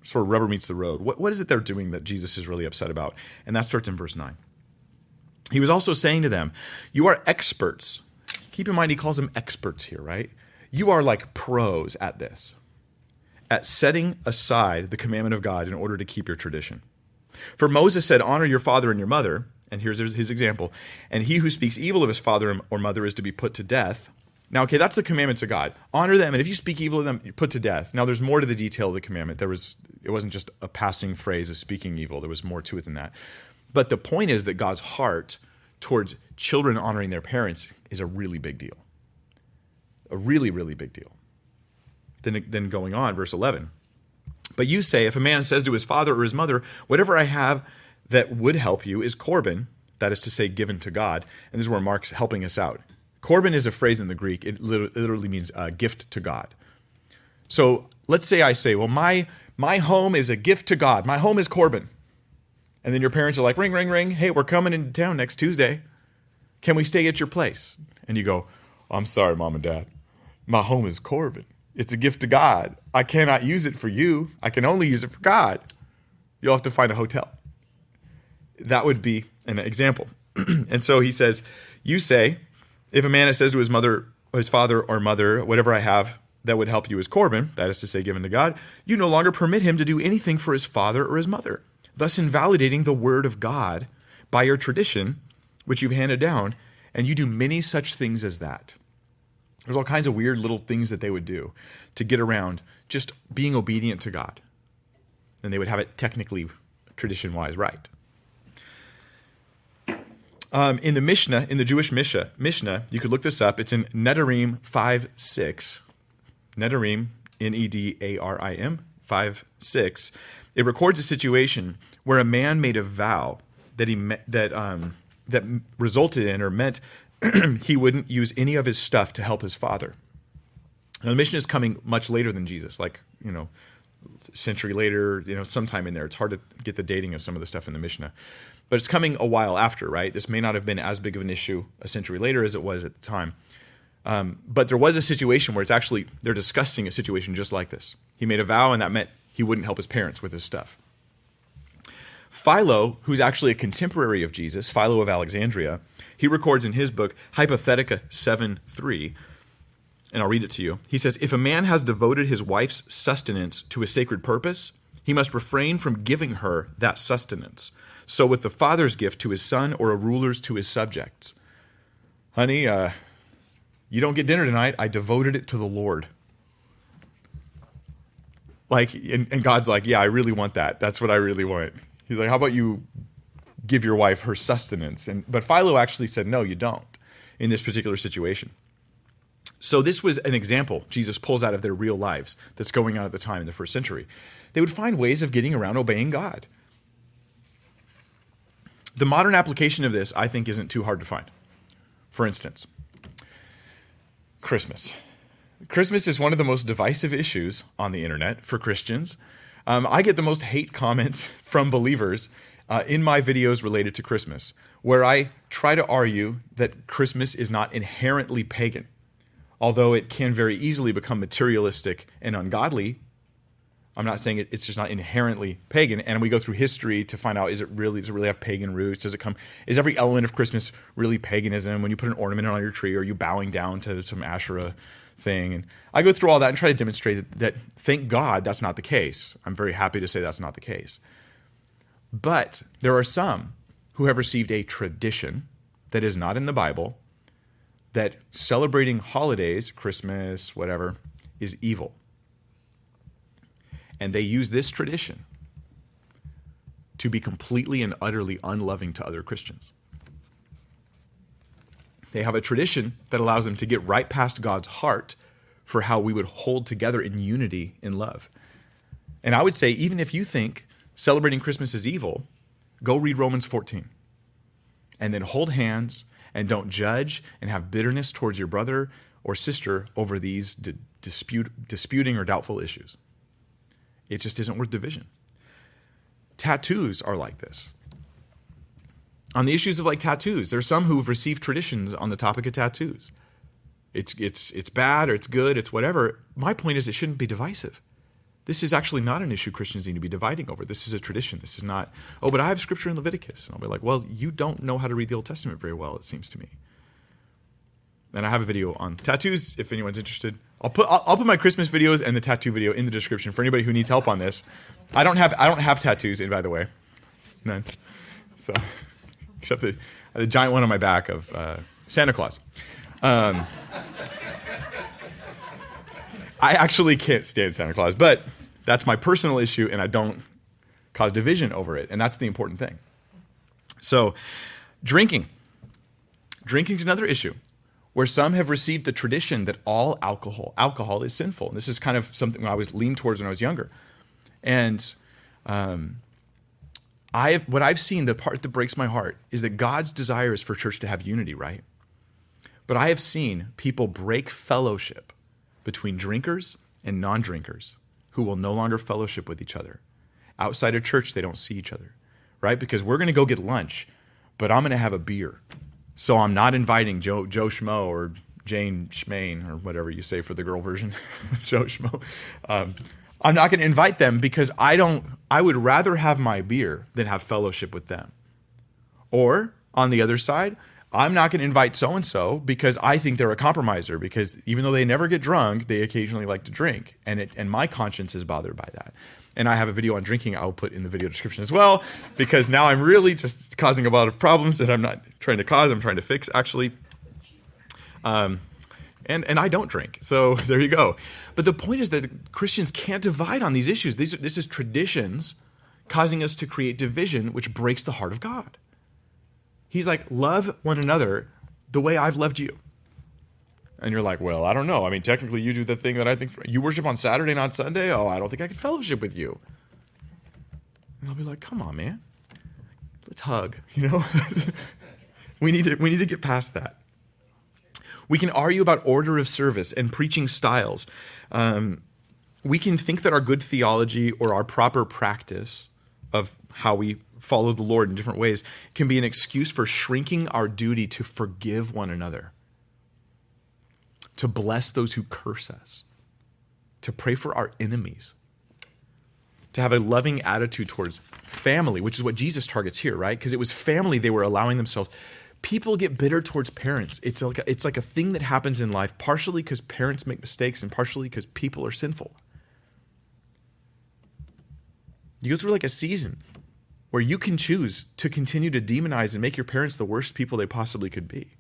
sort of rubber meets the road. What, what is it they're doing that Jesus is really upset about? And that starts in verse 9. He was also saying to them, You are experts. Keep in mind, he calls them experts here, right? You are like pros at this, at setting aside the commandment of God in order to keep your tradition. For Moses said, Honor your father and your mother. And here's his example. And he who speaks evil of his father or mother is to be put to death. Now, okay, that's the commandment to God. Honor them, and if you speak evil of them, you're put to death. Now, there's more to the detail of the commandment. There was it wasn't just a passing phrase of speaking evil. There was more to it than that. But the point is that God's heart towards children honoring their parents is a really big deal. A really, really big deal. Then, then going on, verse 11. But you say, if a man says to his father or his mother, Whatever I have that would help you is Corban, that is to say, given to God. And this is where Mark's helping us out. Corban is a phrase in the Greek, it literally means a gift to God. So let's say I say, Well, my, my home is a gift to God. My home is Corban. And then your parents are like, ring, ring, ring. Hey, we're coming into town next Tuesday. Can we stay at your place? And you go, I'm sorry, mom and dad. My home is Corban. It's a gift to God. I cannot use it for you. I can only use it for God. You'll have to find a hotel. That would be an example. and so he says, You say, if a man says to his mother, his father or mother, whatever I have that would help you is Corban, that is to say, given to God, you no longer permit him to do anything for his father or his mother thus invalidating the word of God by your tradition, which you've handed down, and you do many such things as that. There's all kinds of weird little things that they would do to get around just being obedient to God. And they would have it technically, tradition wise, right. Um, in the Mishnah, in the Jewish Mishnah, Mishnah, you could look this up. It's in Nedarim 5 6. Nedarim, N E D A R I M, 5 6. It records a situation where a man made a vow that he met, that um, that resulted in or meant he wouldn't use any of his stuff to help his father. Now the Mishnah is coming much later than Jesus, like you know, century later, you know, sometime in there. It's hard to get the dating of some of the stuff in the Mishnah, but it's coming a while after, right? This may not have been as big of an issue a century later as it was at the time. Um, but there was a situation where it's actually they're discussing a situation just like this. He made a vow, and that meant he wouldn't help his parents with his stuff. Philo, who's actually a contemporary of Jesus, Philo of Alexandria, he records in his book Hypothetica 7 3, and I'll read it to you. He says, If a man has devoted his wife's sustenance to a sacred purpose, he must refrain from giving her that sustenance. So with the father's gift to his son or a ruler's to his subjects. Honey, uh, you don't get dinner tonight. I devoted it to the Lord. Like, and, and God's like, yeah, I really want that. That's what I really want. He's like, how about you give your wife her sustenance? And but Philo actually said, no, you don't in this particular situation. So this was an example Jesus pulls out of their real lives that's going on at the time in the first century. They would find ways of getting around obeying God. The modern application of this, I think, isn't too hard to find. For instance, Christmas. Christmas is one of the most divisive issues on the internet for Christians. Um, I get the most hate comments from believers uh, in my videos related to Christmas, where I try to argue that Christmas is not inherently pagan, although it can very easily become materialistic and ungodly. I'm not saying it, it's just not inherently pagan, and we go through history to find out is it really does it really have pagan roots? Does it come? Is every element of Christmas really paganism? When you put an ornament on your tree, are you bowing down to some Asherah? thing. And I go through all that and try to demonstrate that, that, thank God that's not the case. I'm very happy to say that's not the case. But there are some who have received a tradition that is not in the Bible that celebrating holidays, Christmas, whatever, is evil. And they use this tradition to be completely and utterly unloving to other Christians. They have a tradition that allows them to get right past God's heart for how we would hold together in unity in love. And I would say, even if you think celebrating Christmas is evil, go read Romans 14 and then hold hands and don't judge and have bitterness towards your brother or sister over these di- dispute, disputing or doubtful issues. It just isn't worth division. Tattoos are like this on the issues of like tattoos. There's some who've received traditions on the topic of tattoos. It's it's it's bad or it's good, it's whatever. My point is it shouldn't be divisive. This is actually not an issue Christians need to be dividing over. This is a tradition. This is not, oh, but I have scripture in Leviticus. And I'll be like, well, you don't know how to read the Old Testament very well, it seems to me. And I have a video on tattoos if anyone's interested. I'll put I'll, I'll put my Christmas videos and the tattoo video in the description for anybody who needs help on this. I don't have I don't have tattoos, in by the way, none. So except the, the giant one on my back of uh, Santa Claus. Um, I actually can't stand Santa Claus, but that's my personal issue, and I don't cause division over it, and that's the important thing. So, drinking. Drinking is another issue where some have received the tradition that all alcohol alcohol is sinful. And this is kind of something I was leaned towards when I was younger. And um, I have, what I've seen, the part that breaks my heart, is that God's desire is for church to have unity, right? But I have seen people break fellowship between drinkers and non drinkers who will no longer fellowship with each other. Outside of church, they don't see each other, right? Because we're going to go get lunch, but I'm going to have a beer. So I'm not inviting Joe, Joe Schmo or Jane Schmain or whatever you say for the girl version, Joe Schmo. Um, I'm not going to invite them because I don't, I would rather have my beer than have fellowship with them. Or on the other side, I'm not going to invite so and so because I think they're a compromiser because even though they never get drunk, they occasionally like to drink. And it, and my conscience is bothered by that. And I have a video on drinking I'll put in the video description as well because now I'm really just causing a lot of problems that I'm not trying to cause, I'm trying to fix actually. Um, and and I don't drink. So there you go. But the point is that Christians can't divide on these issues. These this is traditions causing us to create division, which breaks the heart of God. He's like, love one another the way I've loved you. And you're like, well, I don't know. I mean, technically, you do the thing that I think you worship on Saturday, not Sunday. Oh, I don't think I can fellowship with you. And I'll be like, come on, man, let's hug. You know, we need to we need to get past that. We can argue about order of service and preaching styles. Um, we can think that our good theology or our proper practice of how we follow the Lord in different ways can be an excuse for shrinking our duty to forgive one another, to bless those who curse us, to pray for our enemies, to have a loving attitude towards family, which is what Jesus targets here, right? Because it was family they were allowing themselves people get bitter towards parents. It's like a, it's like a thing that happens in life, partially because parents make mistakes and partially because people are sinful. You go through like a season where you can choose to continue to demonize and make your parents the worst people they possibly could be.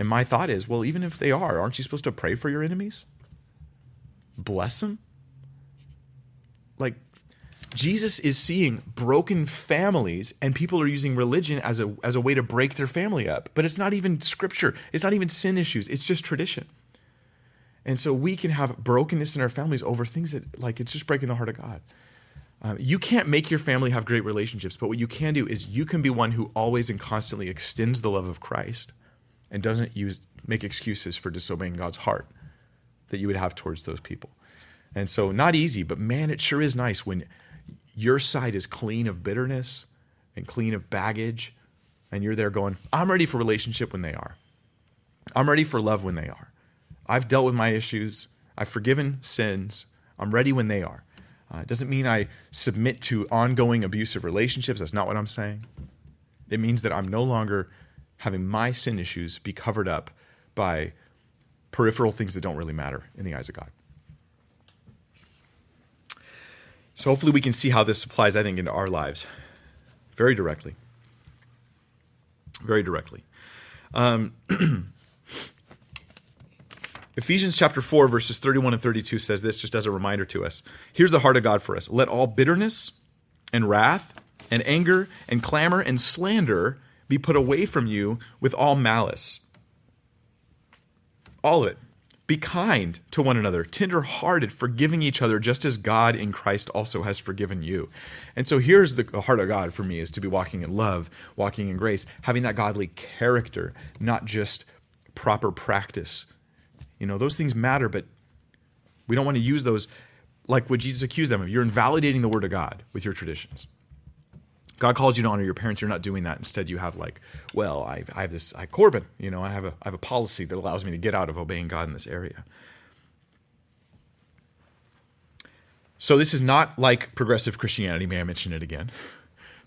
And my thought is, well, even if they are, aren't you supposed to pray for your enemies? Bless them? Like Jesus is seeing broken families and people are using religion as a as a way to break their family up. But it's not even scripture. It's not even sin issues. It's just tradition. And so we can have brokenness in our families over things that like it's just breaking the heart of God. Um, you can't make your family have great relationships, but what you can do is you can be one who always and constantly extends the love of Christ and doesn't use make excuses for disobeying God's heart that you would have towards those people. And so not easy, but man, it sure is nice when your side is clean of bitterness and clean of baggage, and you're there going, I'm ready for relationship when they are. I'm ready for love when they are. I've dealt with my issues. I've forgiven sins. I'm ready when they are. Uh, it doesn't mean I submit to ongoing abusive relationships. That's not what I'm saying. It means that I'm no longer having my sin issues be covered up by peripheral things that don't really matter in the eyes of God. So hopefully we can see how this applies, I think, into our lives very directly. Very directly. Um, Ephesians chapter 4, verses 31 and 32 says this just as a reminder to us. Here's the heart of God for us. Let all bitterness and wrath and anger and clamor and slander be put away from you with all malice. All of it. Be kind to one another, tender hearted, forgiving each other, just as God in Christ also has forgiven you. And so here's the heart of God for me is to be walking in love, walking in grace, having that godly character, not just proper practice. You know, those things matter, but we don't want to use those like what Jesus accused them of. You're invalidating the word of God with your traditions. God calls you to honor your parents. You're not doing that. Instead, you have like, well, I, I have this, I Corban, you know, I have a, I have a policy that allows me to get out of obeying God in this area. So this is not like progressive Christianity. May I mention it again?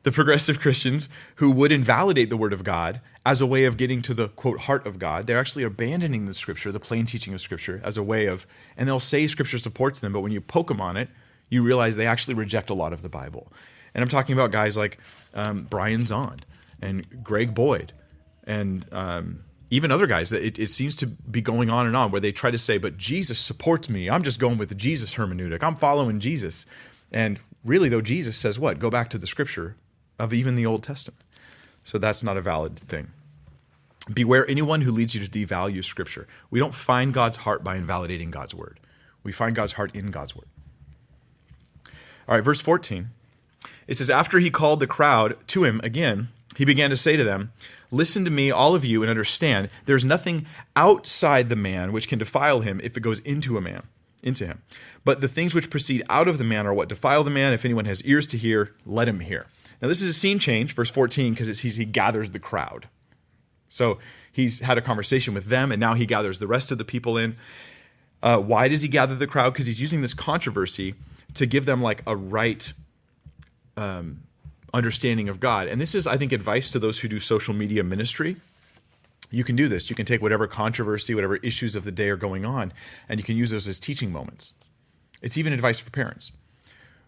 The progressive Christians who would invalidate the word of God as a way of getting to the quote heart of God, they're actually abandoning the scripture, the plain teaching of scripture, as a way of, and they'll say scripture supports them, but when you poke them on it, you realize they actually reject a lot of the Bible. And I'm talking about guys like um, Brian Zahnd and Greg Boyd and um, even other guys that it, it, seems to be going on and on where they try to say, but Jesus supports me. I'm just going with the Jesus hermeneutic. I'm following Jesus. And really, though, Jesus says what? Go back to the scripture of even the Old Testament. So that's not a valid thing. Beware anyone who leads you to devalue scripture. We don't find God's heart by invalidating God's word, we find God's heart in God's word. All right, verse 14. It says, After he called the crowd to him again, he began to say to them, Listen to me, all of you, and understand there's nothing outside the man which can defile him if it goes into a man, into him. But the things which proceed out of the man are what defile the man. If anyone has ears to hear, let him hear. Now, this is a scene change, verse 14, because he gathers the crowd. So he's had a conversation with them, and now he gathers the rest of the people in. Uh, why does he gather the crowd? Because he's using this controversy to give them like a right um, understanding of God. And this is, I think, advice to those who do social media ministry. You can do this. You can take whatever controversy, whatever issues of the day are going on, and you can use those as teaching moments. It's even advice for parents.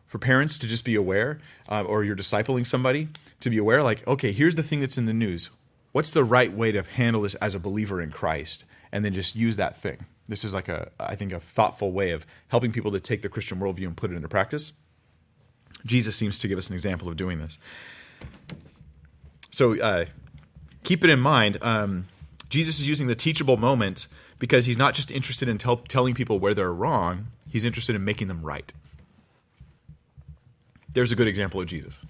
For parents to just be aware, uh, or you're discipling somebody, to be aware, like, okay, here's the thing that's in the news. What's the right way to handle this as a believer in Christ? And then just use that thing. This is like a, I think, a thoughtful way of helping people to take the Christian worldview and put it into practice. Jesus seems to give us an example of doing this. So uh, keep it in mind. Um, Jesus is using the teachable moment because he's not just interested in tell, telling people where they're wrong, he's interested in making them right. There's a good example of Jesus.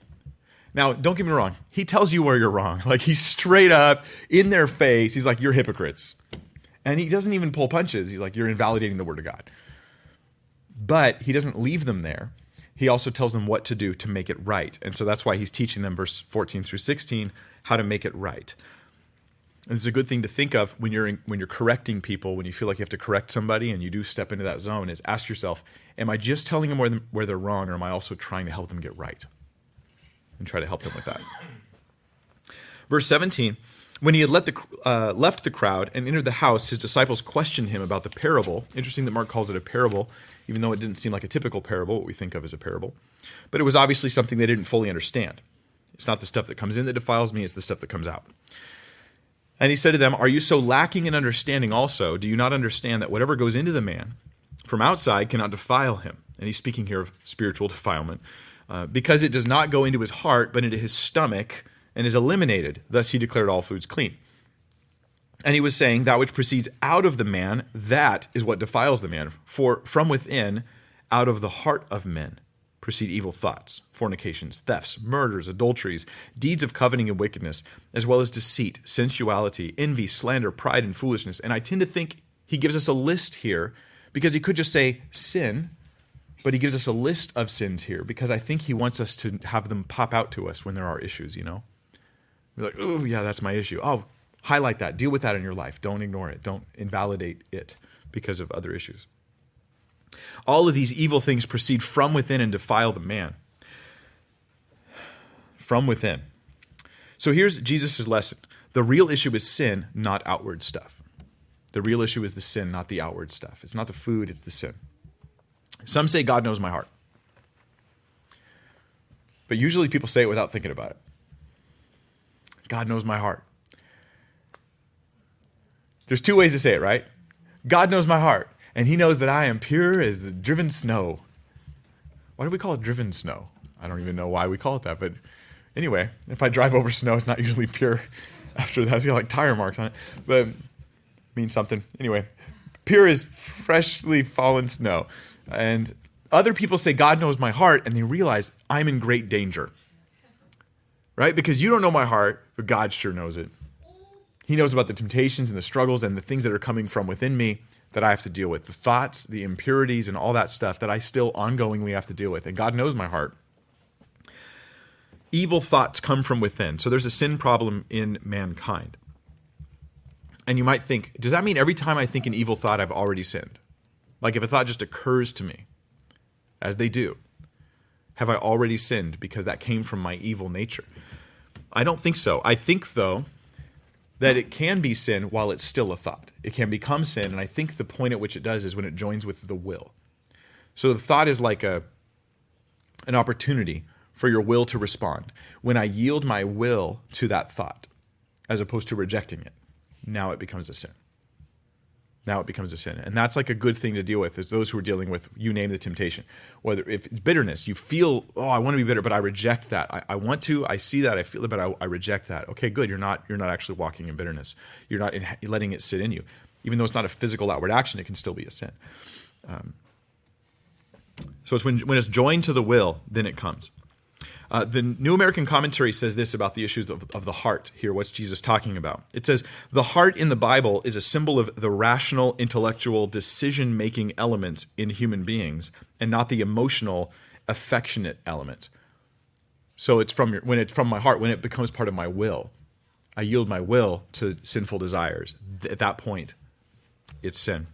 Now, don't get me wrong. He tells you where you're wrong. Like he's straight up in their face. He's like, "You're hypocrites," and he doesn't even pull punches. He's like, "You're invalidating the word of God." But he doesn't leave them there he also tells them what to do to make it right. And so that's why he's teaching them, verse 14 through 16, how to make it right. And it's a good thing to think of when you're in, when you're correcting people, when you feel like you have to correct somebody and you do step into that zone, is ask yourself, am I just telling them where, them, where they're wrong, or am I also trying to help them get right? And try to help them with that. Verse 17 when he had let the, uh, left the crowd and entered the house, his disciples questioned him about the parable. Interesting that Mark calls it a parable even though it didn't seem like a typical parable, what we think of as a parable. But it was obviously something they didn't fully understand. It's not the stuff that comes in that defiles me, it's the stuff that comes out. And he said to them, Are you so lacking in understanding also? Do you not understand that whatever goes into the man from outside cannot defile him? And he's speaking here of spiritual defilement, uh, because it does not go into his heart, but into his stomach and is eliminated. Thus he declared all foods clean. And he was saying, That which proceeds out of the man, that is what defiles the man. For from within, out of the heart of men, proceed evil thoughts, fornications, thefts, murders, adulteries, deeds of coveting and wickedness, as well as deceit, sensuality, envy, slander, pride, and foolishness. And I tend to think he gives us a list here because he could just say sin, but he gives us a list of sins here because I think he wants us to have them pop out to us when there are issues, you know? We're like, oh, yeah, that's my issue. Oh, highlight that, deal with that in your life. Don't ignore it, don't invalidate it because of other issues. All of these evil things proceed from within and defile the man. From within. So here's Jesus' lesson. The real issue is sin, not outward stuff. The real issue is the sin, not the outward stuff. It's not the food, it's the sin. Some say God knows my heart. But usually people say it without thinking about it. God knows my heart. There's two ways to say it, right? God knows my heart, and He knows that I am pure as the driven snow. Why do we call it driven snow? I don't even know why we call it that, but anyway, if I drive over snow, it's not usually pure. After that, it's got like tire marks on it, but it means something. Anyway, pure is freshly fallen snow, and other people say God knows my heart, and they realize I'm in great danger. Right? Because you don't know my heart, but God sure knows it. He knows about the temptations and the struggles and the things that are coming from within me that I have to deal with the thoughts, the impurities, and all that stuff that I still ongoingly have to deal with. And God knows my heart. Evil thoughts come from within. So there's a sin problem in mankind. And you might think, does that mean every time I think an evil thought, I've already sinned? Like if a thought just occurs to me, as they do, have I already sinned because that came from my evil nature? I don't think so. I think, though, that it can be sin while it's still a thought. It can become sin, and I think the point at which it does is when it joins with the will. So the thought is like a an opportunity for your will to respond. When I yield my will to that thought, as opposed to rejecting it, now it becomes a sin now it becomes a sin. And that's like a good thing to deal with is those who are dealing with you name the temptation. Whether if it's bitterness you feel oh i want to be bitter but i reject that. I, I want to i see that i feel it but I, I, reject that. Okay good you're not you're not actually walking in bitterness. You're not in, letting it sit in you. Even though it's not a physical outward action it can still be a sin. Um, so it's when, when it's joined to the will then it comes uh, the New American Commentary says this about the issues of, of the heart here. What's Jesus talking about? It says, The heart in the Bible is a symbol of the rational, intellectual, decision making element in human beings and not the emotional, affectionate element. So it's from your, when it's from my heart, when it becomes part of my will, I yield my will to sinful desires. At that point, it's sin.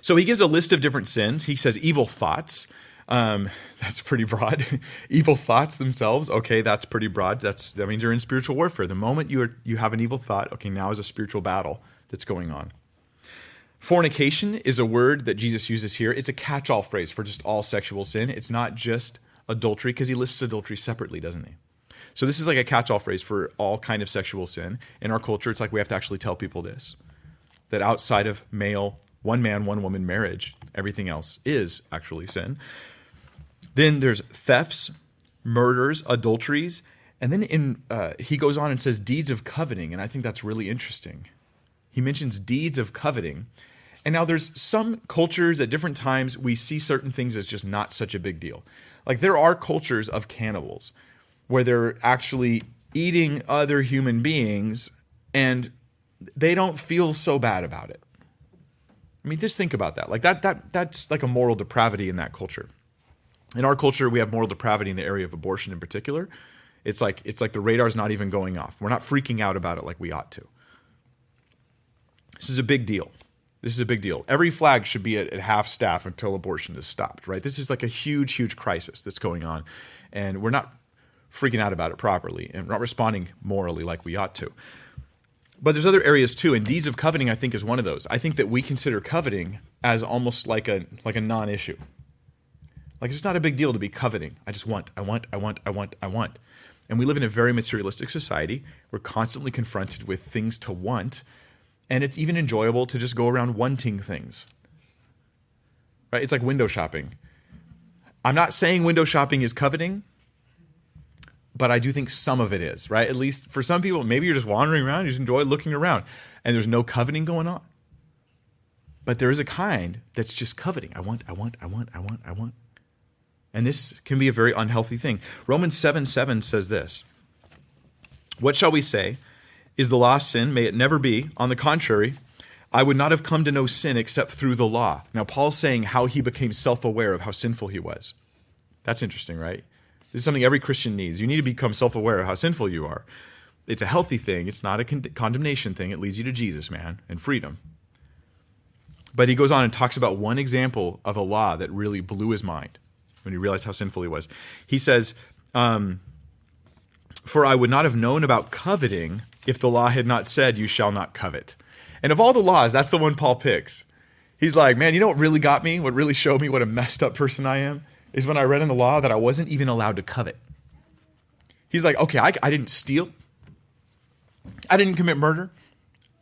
So he gives a list of different sins. He says evil thoughts. Um, that's pretty broad. evil thoughts themselves, okay, that's pretty broad. That's that means you're in spiritual warfare. The moment you are, you have an evil thought, okay, now is a spiritual battle that's going on. Fornication is a word that Jesus uses here. It's a catch-all phrase for just all sexual sin. It's not just adultery because he lists adultery separately, doesn't he? So this is like a catch-all phrase for all kind of sexual sin. In our culture, it's like we have to actually tell people this that outside of male, one man, one woman marriage, everything else is actually sin. Then there's thefts, murders, adulteries, and then in uh, he goes on and says deeds of coveting, and I think that's really interesting. He mentions deeds of coveting. And now there's some cultures at different times we see certain things as just not such a big deal. Like there are cultures of cannibals where they're actually eating other human beings and they don't feel so bad about it. I mean, just think about that. Like that that that's like a moral depravity in that culture in our culture we have moral depravity in the area of abortion in particular. It's like it's like the radar's not even going off. We're not freaking out about it like we ought to. This is a big deal. This is a big deal. Every flag should be at, at half staff until abortion is stopped right? This is like a huge huge crisis that's going on and we're not freaking out about it properly and not responding morally like we ought to. But there's other areas too and deeds of coveting i think is one of those. I think that we consider coveting as almost like a like a non-issue like it's not a big deal to be coveting. I just want, I want, I want, I want, I want. And we live in a very materialistic society. We're constantly confronted with things to want, and it's even enjoyable to just go around wanting things. Right? It's like window shopping. I'm not saying window shopping is coveting, but I do think some of it is, right? At least for some people, maybe you're just wandering around, you just enjoy looking around, and there's no coveting going on. But there is a kind that's just coveting. I want, I want, I want, I want, I want. And this can be a very unhealthy thing. Romans 7 7 says this What shall we say? Is the law sin? May it never be. On the contrary, I would not have come to know sin except through the law. Now, Paul's saying how he became self aware of how sinful he was. That's interesting, right? This is something every Christian needs. You need to become self aware of how sinful you are. It's a healthy thing, it's not a con- condemnation thing. It leads you to Jesus, man, and freedom. But he goes on and talks about one example of a law that really blew his mind when he realized how sinful he was. He says, um, For I would not have known about coveting if the law had not said, You shall not covet. And of all the laws, that's the one Paul picks. He's like, Man, you know what really got me? What really showed me what a messed up person I am? Is when I read in the law that I wasn't even allowed to covet. He's like, Okay, I, I didn't steal, I didn't commit murder.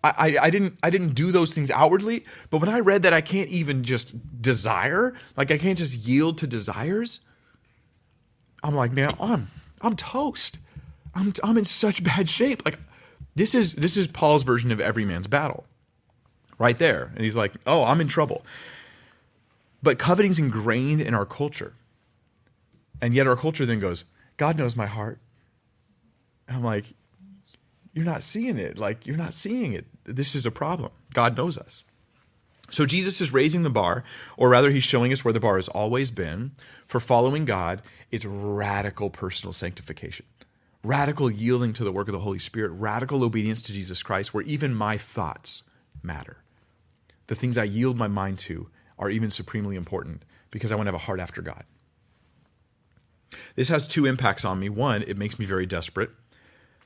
I, I didn't I didn't do those things outwardly, but when I read that I can't even just desire, like I can't just yield to desires, I'm like, man, I'm I'm toast. I'm I'm in such bad shape. Like this is this is Paul's version of every man's battle. Right there. And he's like, "Oh, I'm in trouble." But coveting's ingrained in our culture. And yet our culture then goes, "God knows my heart." I'm like, "You're not seeing it. Like you're not seeing it. This is a problem. God knows us." So Jesus is raising the bar, or rather, he's showing us where the bar has always been. For following God, it's radical personal sanctification radical yielding to the work of the Holy Spirit, radical obedience to Jesus Christ, where even my thoughts matter. The things I yield my mind to are even supremely important because I want to have a heart after God. This has two impacts on me. One, it makes me very desperate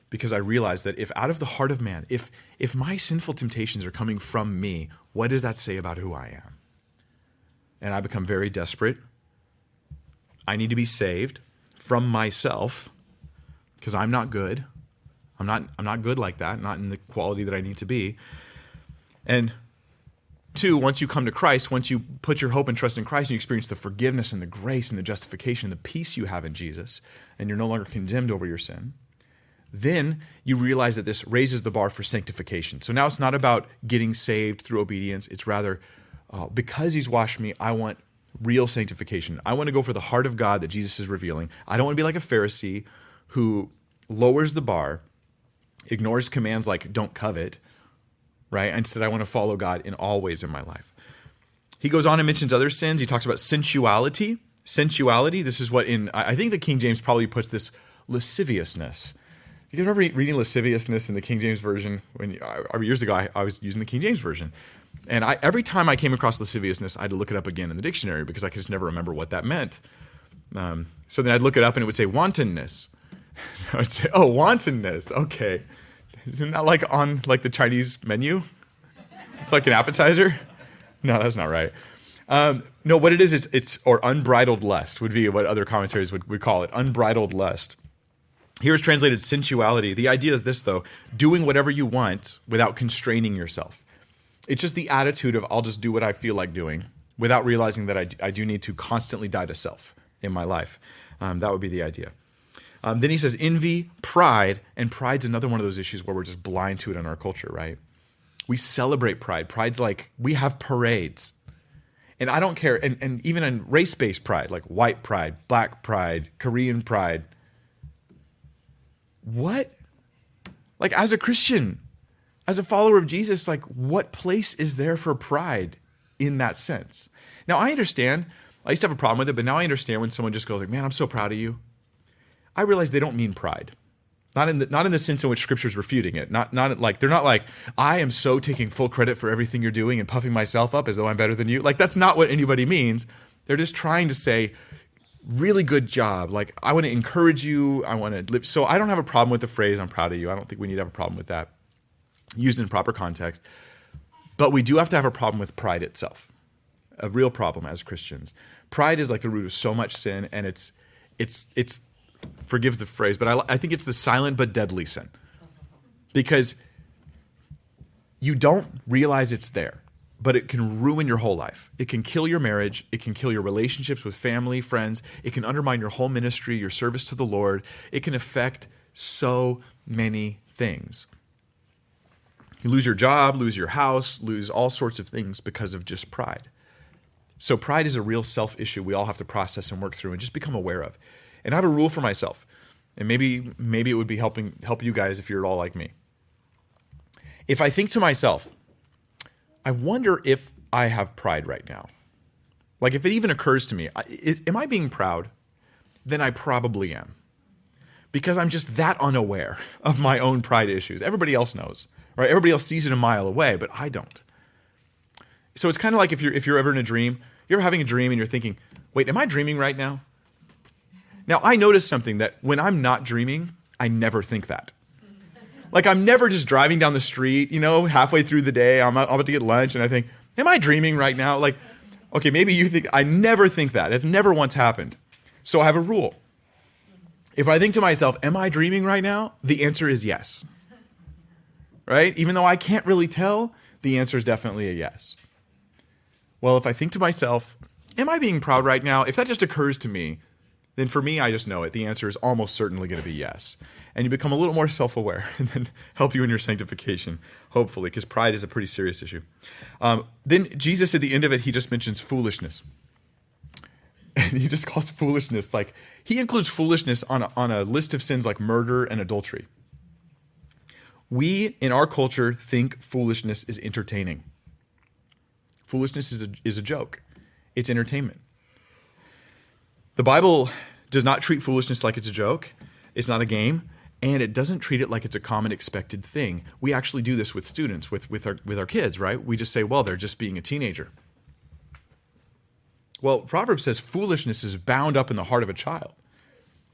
because I realize that if out of the heart of man, if if my sinful temptations are coming from me, what does that say about who I am? And I become very desperate. I need to be saved from myself because I'm not good. I'm not I'm not good like that, not in the quality that I need to be. And two, once you come to Christ, once you put your hope and trust in Christ and you experience the forgiveness and the grace and the justification, the peace you have in Jesus, and you're no longer condemned over your sin, then you realize that this raises the bar for sanctification. So now it's not about getting saved through obedience, it's rather uh, because he's washed me, I want real sanctification. I want to go for the heart of God that Jesus is revealing. I don't want to be like a Pharisee who lowers the bar, ignores commands like don't covet, right? Instead, I want to follow God in all ways in my life. He goes on and mentions other sins. He talks about sensuality. Sensuality, this is what in, I think the King James probably puts this lasciviousness. You remember reading lasciviousness in the King James Version? When uh, years ago, I, I was using the King James Version. And I, every time I came across lasciviousness, I had to look it up again in the dictionary because I could just never remember what that meant. Um, so then I'd look it up and it would say wantonness. I would say, oh, wantonness. Okay. Isn't that like on like the Chinese menu? It's like an appetizer. No, that's not right. Um, no, what it is is it's or unbridled lust would be what other commentaries would, would call it. Unbridled lust. Here is translated sensuality. The idea is this though: doing whatever you want without constraining yourself. It's just the attitude of I'll just do what I feel like doing without realizing that I, I do need to constantly die to self in my life. Um, that would be the idea. Um, then he says envy, pride, and pride's another one of those issues where we're just blind to it in our culture, right? We celebrate pride. Pride's like we have parades. And I don't care, and, and even in race based pride, like white pride, black pride, Korean pride. What? Like, as a Christian, as a follower of Jesus, like, what place is there for pride in that sense? Now, I understand. I used to have a problem with it, but now I understand when someone just goes like, "Man, I'm so proud of you." I realize they don't mean pride. Not in the not in the sense in which scripture's refuting it. Not not like they're not like, I am so taking full credit for everything you're doing and puffing myself up as though I'm better than you. Like that's not what anybody means. They're just trying to say, really good job. Like I want to encourage you. I want to live. So I don't have a problem with the phrase "I'm proud of you." I don't think we need to have a problem with that, used in proper context. But we do have to have a problem with pride itself, a real problem as Christians. Pride is like the root of so much sin, and it's it's it's forgive the phrase, but I, I think it's the silent but deadly sin. Because you don't realize it's there, but it can ruin your whole life. It can kill your marriage. It can kill your relationships with family, friends. It can undermine your whole ministry, your service to the Lord. It can affect so many things. You lose your job, lose your house, lose all sorts of things because of just pride. So, pride is a real self issue we all have to process and work through and just become aware of. And I have a rule for myself. And maybe maybe it would be helping help you guys if you're at all like me. If I think to myself, I wonder if I have pride right now. Like if it even occurs to me, is, am I being proud? Then I probably am. Because I'm just that unaware of my own pride issues. Everybody else knows, right? Everybody else sees it a mile away, but I don't. So it's kind of like if you're if you're ever in a dream, you're having a dream and you're thinking, "Wait, am I dreaming right now?" Now, I notice something that when I'm not dreaming, I never think that. Like, I'm never just driving down the street, you know, halfway through the day, I'm, about to get lunch, and I think, Am I dreaming right now? Like, okay, maybe you think, I never think that. It's never once happened. So I have a rule. If I think to myself, Am I dreaming right now? The answer is yes. right? Even though I can't really tell, the answer is definitely a yes. Well, if I think to myself, am I being proud right now? If that just occurs to me, then for me, I just know it. The answer is almost certainly going to be yes. And you become a little more self aware and then help you in your sanctification, hopefully, because pride is a pretty serious issue. Um, then Jesus, at the end of it, he just mentions foolishness. And he just calls foolishness like, he includes foolishness on a, on a list of sins like murder and adultery. We, in our culture, think foolishness is entertaining. Foolishness is a, is a joke, it's entertainment. The Bible does not treat foolishness like it's a joke, it's not a game, and it doesn't treat it like it's a common expected thing. We actually do this with students, with, with, our, with our kids, right? We just say, well, they're just being a teenager. Well, Proverbs says foolishness is bound up in the heart of a child,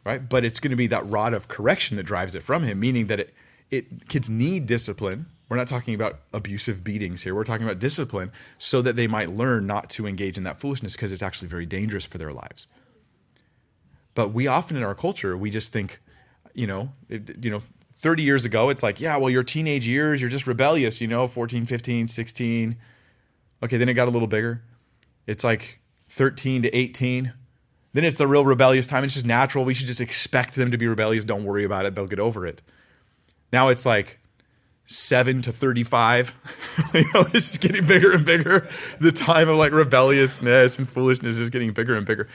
right? But it's going to be that rod of correction that drives it from him, meaning that it, it kids need discipline. We're not talking about abusive beatings here. We're talking about discipline so that they might learn not to engage in that foolishness because it's actually very dangerous for their lives. But we often in our culture, we just think, you know, it, you know, 30 years ago, it's like, yeah, well, your teenage years, you're just rebellious, you know, 14, 15, 16. Okay, then it got a little bigger. It's like 13 to 18. Then it's the real rebellious time. It's just natural. We should just expect them to be rebellious. Don't worry about it. They'll get over it. Now it's like 7 to 35. you know, it's just getting bigger and bigger. The time of like rebelliousness and foolishness is getting bigger and bigger.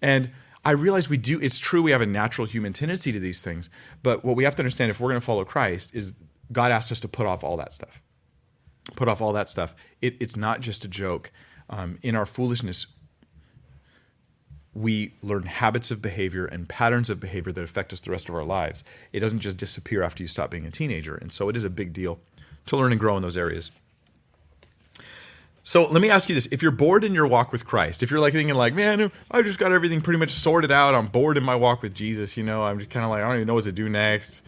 And I realize we do, it's true, we have a natural human tendency to these things. But what we have to understand if we're going to follow Christ is God asked us to put off all that stuff. Put off all that stuff. It, it's not just a joke. Um, in our foolishness, we learn habits of behavior and patterns of behavior that affect us the rest of our lives. It doesn't just disappear after you stop being a teenager. And so it is a big deal to learn and grow in those areas. So let me ask you this. If you're bored in your walk with Christ, if you're like thinking like, man, I just got everything pretty much sorted out. I'm bored in my walk with Jesus, you know, I'm just kind of like, I don't even know what to do next.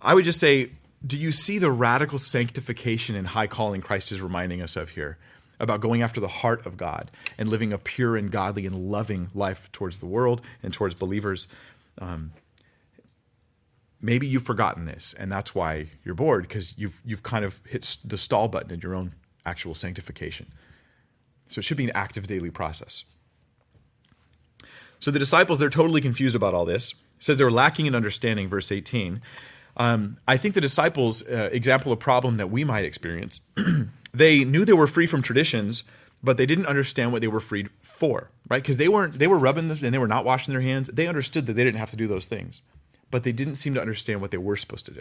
I would just say, do you see the radical sanctification and high calling Christ is reminding us of here? about going after the heart of God and living a pure and godly and loving life towards the world and towards believers. Um, maybe you've forgotten this, and that's why you're bored because you've you've kind of hit the stall button in your own actual sanctification. So it should be an active daily process. So the disciples, they're totally confused about all this. It says they were lacking in understanding, verse 18. Um, I think the disciples' uh, example of problem that we might experience they knew they were free from traditions, but they didn't understand what they were freed for, right? Because they weren't they were rubbing and they were not washing their hands. They understood that they didn't have to do those things, but they didn't seem to understand what they were supposed to do.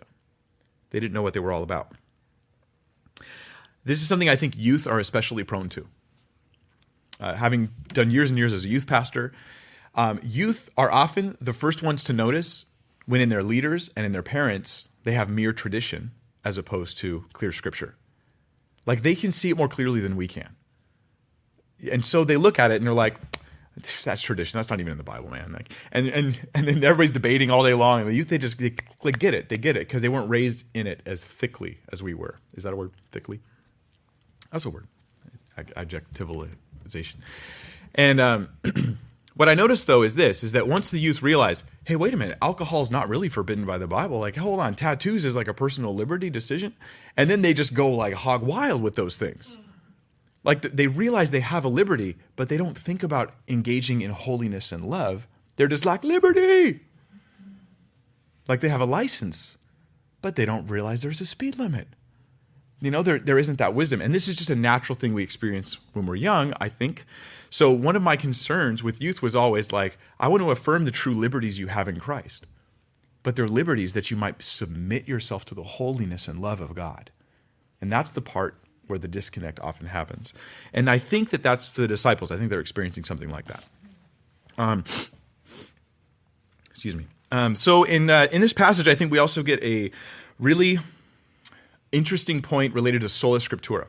They didn't know what they were all about. This is something I think youth are especially prone to. Uh, having done years and years as a youth pastor, um, youth are often the first ones to notice when in their leaders and in their parents they have mere tradition as opposed to clear scripture. Like they can see it more clearly than we can. And so they look at it and they're like, that's tradition. That's not even in the Bible, man. Like, and and and then everybody's debating all day long. And the youth, they just they, they get it. They get it because they weren't raised in it as thickly as we were. Is that a word? Thickly. That's a word. Adjectivalization. And um, What I noticed though is this: is that once the youth realize, hey, wait a minute, alcohol is not really forbidden by the Bible. Like, hold on, tattoos is like a personal liberty decision, and then they just go like hog wild with those things. Like they realize they have a liberty, but they don't think about engaging in holiness and love. They're just like liberty, like they have a license, but they don't realize there's a speed limit. You know, there there isn't that wisdom, and this is just a natural thing we experience when we're young. I think so one of my concerns with youth was always like, I want to affirm the true liberties you have in Christ. But they're liberties that you might submit yourself to the holiness and love of God. And that's the part where the disconnect often happens. And I think that that's the disciples. I think they're experiencing something like that. Um, excuse me. Um, so in uh, in this passage, I think we also get a really interesting point related to sola scriptura.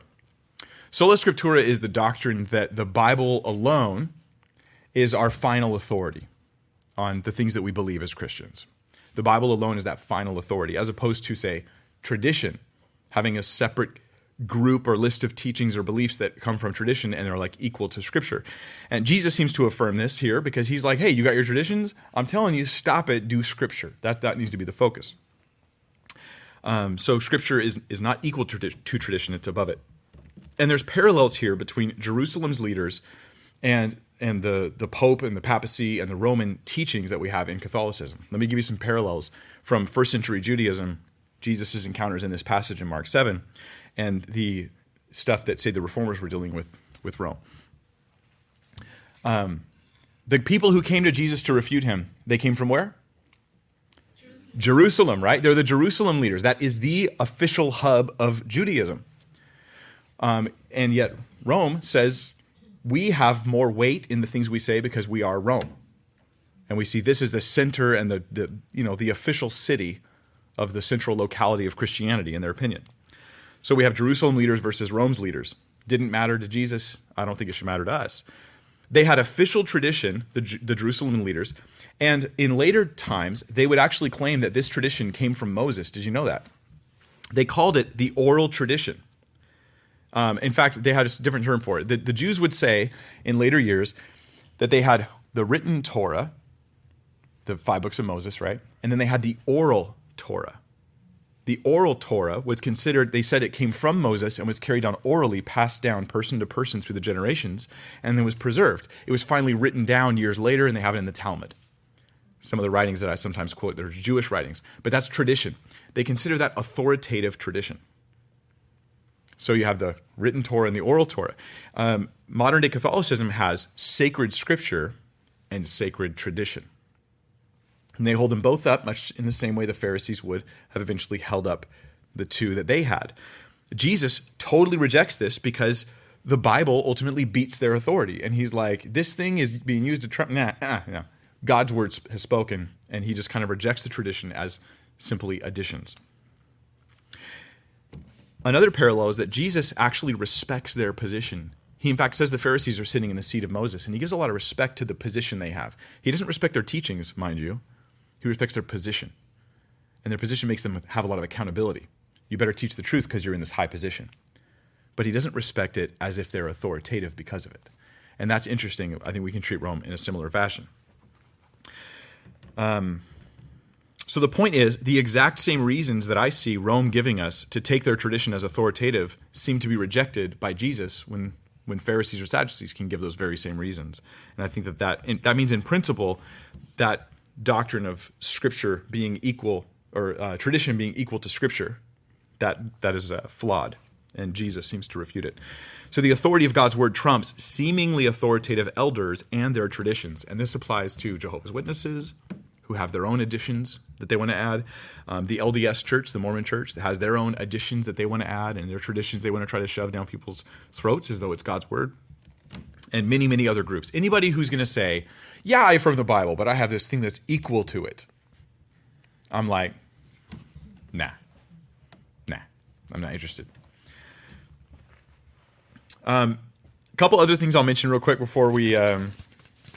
Sola Scriptura is the doctrine that the Bible alone is our final authority on the things that we believe as Christians. The Bible alone is that final authority, as opposed to, say, tradition, having a separate group or list of teachings or beliefs that come from tradition and they're like equal to Scripture. And Jesus seems to affirm this here because he's like, hey, you got your traditions? I'm telling you, stop it, do Scripture. That, that needs to be the focus. Um, so Scripture is is not equal to, to tradition; it's above it. And there's parallels here between Jerusalem's leaders and and the the Pope and the papacy and the Roman teachings that we have in Catholicism. Let me give you some parallels from first century Judaism, Jesus' encounters in this passage in Mark 7, and the stuff that, say, the reformers were dealing with with Rome. Um, the people who came to Jesus to refute him, they came from where? Jerusalem. Right? They're the Jerusalem leaders. That is the official hub of Judaism. Um, and yet, Rome says we have more weight in the things we say because we are Rome. And we see this is the center and the, the you know the official city of the central locality of Christianity in their opinion. So we have Jerusalem leaders versus Rome's leaders. Didn't matter to Jesus. I don't think it should matter to us. They had official tradition, the, the Jerusalem leaders, and in later times, they would actually claim that this tradition came from Moses. Did you know that? They called it the oral tradition. Um, in fact, they had a different term for it. The, the Jews would say in later years that they had the written Torah, the five books of Moses, right? And then they had the oral Torah. The oral Torah was considered, they said it came from Moses and was carried on orally, passed down person to person through the generations, and then was preserved. It was finally written down years later, and they have it in the Talmud. Some of the writings that I sometimes quote, they're Jewish writings, but that's tradition. They consider that authoritative tradition. So you have the written Torah and the oral Torah. Um, modern day Catholicism has sacred scripture and sacred tradition. And they hold them both up, much in the same way the Pharisees would have eventually held up the two that they had. Jesus totally rejects this because the Bible ultimately beats their authority. And he's like, this thing is being used to trump. Nah, nah, nah. God's word has spoken. And he just kind of rejects the tradition as simply additions. Another parallel is that Jesus actually respects their position. He, in fact, says the Pharisees are sitting in the seat of Moses, and he gives a lot of respect to the position they have. He doesn't respect their teachings, mind you, he respects their position. And their position makes them have a lot of accountability. You better teach the truth because you're in this high position. But he doesn't respect it as if they're authoritative because of it. And that's interesting. I think we can treat Rome in a similar fashion. Um, so the point is, the exact same reasons that I see Rome giving us to take their tradition as authoritative seem to be rejected by Jesus when, when Pharisees or Sadducees can give those very same reasons. And I think that that, that means, in principle, that doctrine of Scripture being equal or uh, tradition being equal to Scripture, that that is uh, flawed, and Jesus seems to refute it. So the authority of God's word trumps seemingly authoritative elders and their traditions, and this applies to Jehovah's Witnesses, who have their own additions that they want to add. Um, the LDS Church, the Mormon Church, that has their own additions that they want to add, and their traditions they want to try to shove down people's throats as though it's God's word. And many, many other groups. Anybody who's going to say, yeah, I from the Bible, but I have this thing that's equal to it. I'm like, nah, nah, I'm not interested. Um, a couple other things I'll mention real quick before we. Um,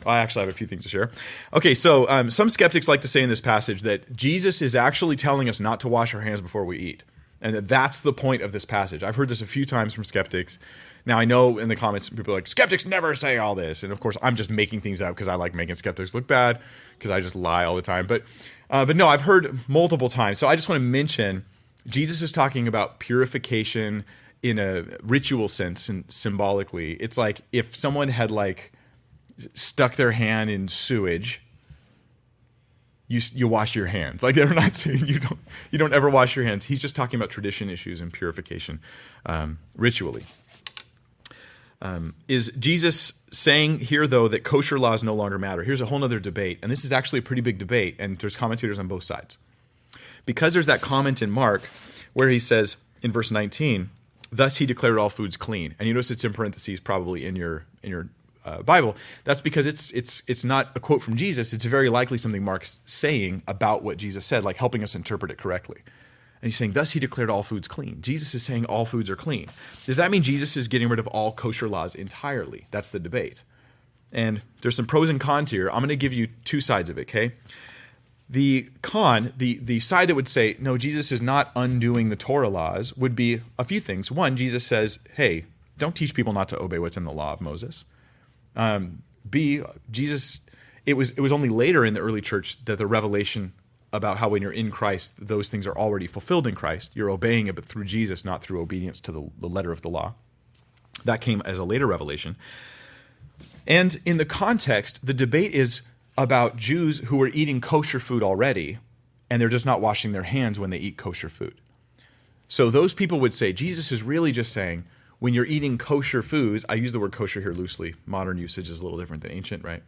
I actually have a few things to share. Okay, so um, some skeptics like to say in this passage that Jesus is actually telling us not to wash our hands before we eat, and that that's the point of this passage. I've heard this a few times from skeptics. Now I know in the comments people are like skeptics never say all this, and of course I'm just making things up because I like making skeptics look bad because I just lie all the time. But uh, but no, I've heard multiple times. So I just want to mention Jesus is talking about purification in a ritual sense and symbolically. It's like if someone had like stuck their hand in sewage you you wash your hands. Like they're not saying you don't you don't ever wash your hands. He's just talking about tradition issues and purification um, ritually. Um, is Jesus saying here, though, that kosher laws no longer matter? Here's a whole other debate, and this is actually a pretty big debate, and there's commentators on both sides. Because there's that comment in Mark where he says in verse 19, "Thus he declared all foods clean," and you notice it's in parentheses, probably in your in your uh, Bible. That's because it's it's it's not a quote from Jesus. It's very likely something Mark's saying about what Jesus said, like helping us interpret it correctly. And he's saying, thus he declared all foods clean. Jesus is saying all foods are clean. Does that mean Jesus is getting rid of all kosher laws entirely? That's the debate. And there's some pros and cons here. I'm going to give you two sides of it, okay? The con, the, the side that would say, no, Jesus is not undoing the Torah laws, would be a few things. One, Jesus says, hey, don't teach people not to obey what's in the law of Moses. Um, B, Jesus, it was, it was only later in the early church that the revelation about how when you're in Christ, those things are already fulfilled in Christ. You're obeying it, but through Jesus, not through obedience to the, the letter of the law. That came as a later revelation. And in the context, the debate is about Jews who are eating kosher food already, and they're just not washing their hands when they eat kosher food. So those people would say Jesus is really just saying, when you're eating kosher foods, I use the word kosher here loosely. Modern usage is a little different than ancient, right?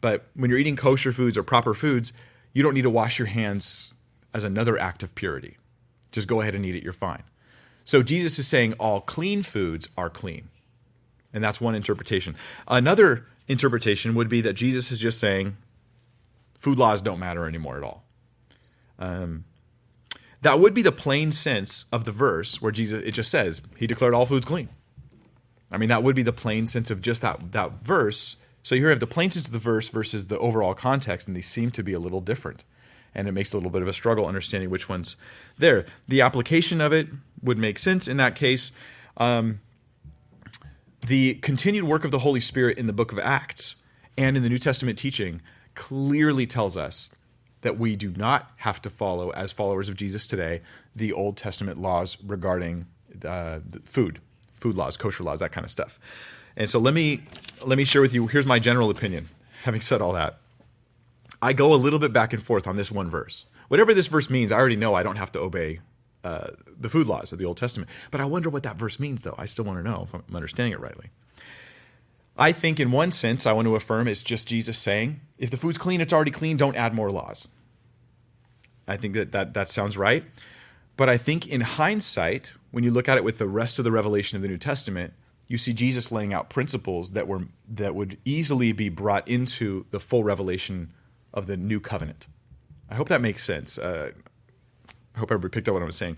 But when you're eating kosher foods or proper foods, you don't need to wash your hands as another act of purity. Just go ahead and eat it, you're fine. So Jesus is saying all clean foods are clean. And that's one interpretation. Another interpretation would be that Jesus is just saying food laws don't matter anymore at all. Um, that would be the plain sense of the verse where Jesus it just says he declared all foods clean. I mean that would be the plain sense of just that that verse. So here you have the plain sense of the verse versus the overall context, and they seem to be a little different. And it makes a little bit of a struggle understanding which one's there. The application of it would make sense in that case. Um, the continued work of the Holy Spirit in the book of Acts and in the New Testament teaching clearly tells us that we do not have to follow, as followers of Jesus today, the Old Testament laws regarding uh, food, food laws, kosher laws, that kind of stuff. And so let me let me share with you. Here's my general opinion. Having said all that, I go a little bit back and forth on this one verse. Whatever this verse means, I already know I don't have to obey uh, the food laws of the Old Testament. But I wonder what that verse means, though. I still want to know if I'm understanding it rightly. I think, in one sense, I want to affirm it's just Jesus saying, if the food's clean, it's already clean, don't add more laws. I think that that, that sounds right. But I think, in hindsight, when you look at it with the rest of the revelation of the New Testament, you see Jesus laying out principles that were that would easily be brought into the full revelation of the new covenant. I hope that makes sense. Uh, I hope everybody picked up what I was saying.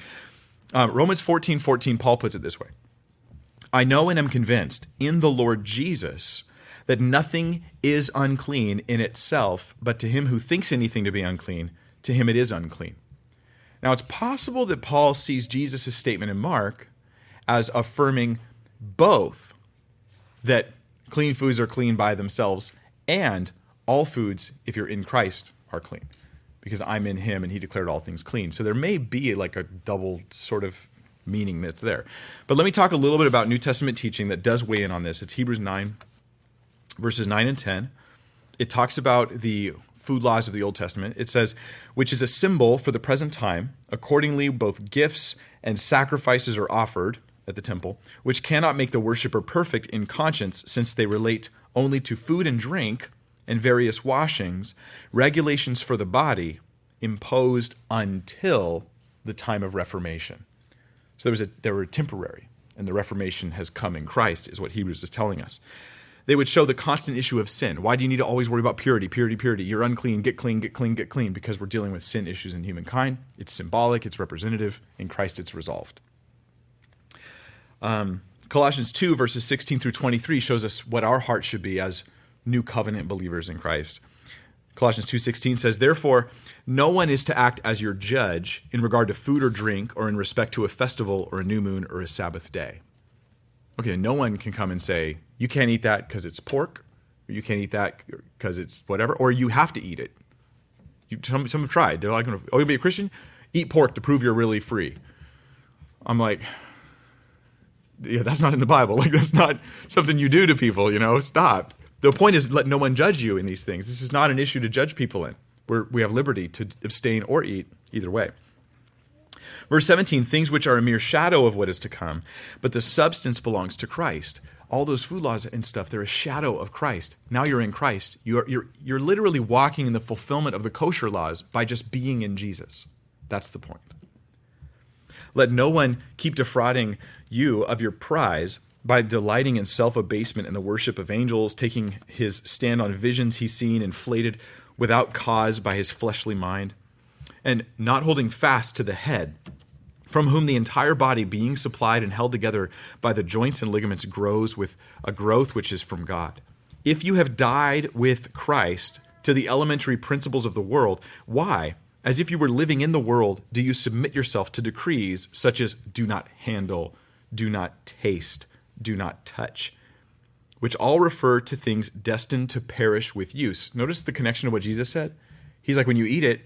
Uh, Romans 14 14, Paul puts it this way I know and am convinced in the Lord Jesus that nothing is unclean in itself, but to him who thinks anything to be unclean, to him it is unclean. Now, it's possible that Paul sees Jesus' statement in Mark as affirming both that clean foods are clean by themselves and all foods, if you're in Christ, are clean because I'm in him and he declared all things clean. So there may be like a double sort of meaning that's there. But let me talk a little bit about New Testament teaching that does weigh in on this. It's Hebrews 9, verses 9 and 10. It talks about the food laws of the Old Testament. It says, which is a symbol for the present time. Accordingly, both gifts and sacrifices are offered at the temple, which cannot make the worshiper perfect in conscience, since they relate only to food and drink and various washings, regulations for the body imposed until the time of Reformation. So there was a they were temporary, and the Reformation has come in Christ, is what Hebrews is telling us. They would show the constant issue of sin. Why do you need to always worry about purity, purity, purity? You're unclean, get clean, get clean, get clean, because we're dealing with sin issues in humankind. It's symbolic, it's representative. In Christ, it's resolved. Um, Colossians 2, verses 16 through 23 shows us what our heart should be as new covenant believers in Christ. Colossians 2:16 says, "Therefore, no one is to act as your judge in regard to food or drink or in respect to a festival or a new moon or a Sabbath day." Okay, no one can come and say, "You can't eat that because it's pork," or "You can't eat that because it's whatever," or "You have to eat it." You, some, some have tried. They're like, "Oh, you be a Christian? Eat pork to prove you're really free." I'm like, yeah, that's not in the Bible. Like, that's not something you do to people. You know, stop. The point is, let no one judge you in these things. This is not an issue to judge people in. We're, we have liberty to abstain or eat, either way. Verse 17, things which are a mere shadow of what is to come, but the substance belongs to Christ. All those food laws and stuff, they're a shadow of Christ. Now you're in Christ. You're, you're, you're literally walking in the fulfillment of the kosher laws by just being in Jesus. That's the point. Let no one keep defrauding you of your prize by delighting in self abasement and the worship of angels, taking his stand on visions he's seen inflated without cause by his fleshly mind, and not holding fast to the head, from whom the entire body, being supplied and held together by the joints and ligaments, grows with a growth which is from God. If you have died with Christ to the elementary principles of the world, why, as if you were living in the world, do you submit yourself to decrees such as do not handle, do not taste, do not touch, which all refer to things destined to perish with use. Notice the connection of what Jesus said? He's like, when you eat it,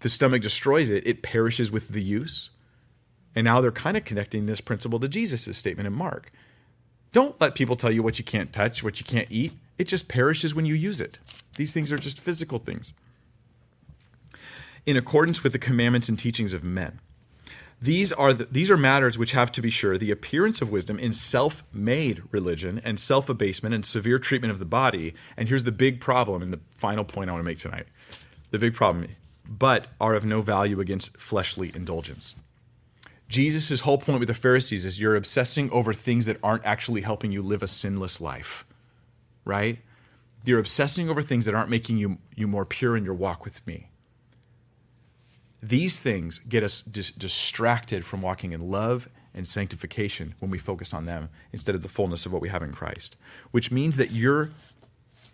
the stomach destroys it, it perishes with the use. And now they're kind of connecting this principle to Jesus' statement in Mark. Don't let people tell you what you can't touch, what you can't eat. It just perishes when you use it. These things are just physical things. In accordance with the commandments and teachings of men. These are, the, these are matters which have to be sure the appearance of wisdom in self made religion and self abasement and severe treatment of the body. And here's the big problem, and the final point I want to make tonight. The big problem, but are of no value against fleshly indulgence. Jesus' whole point with the Pharisees is you're obsessing over things that aren't actually helping you live a sinless life, right? You're obsessing over things that aren't making you, you more pure in your walk with me. These things get us dis- distracted from walking in love and sanctification when we focus on them instead of the fullness of what we have in Christ, which means that your,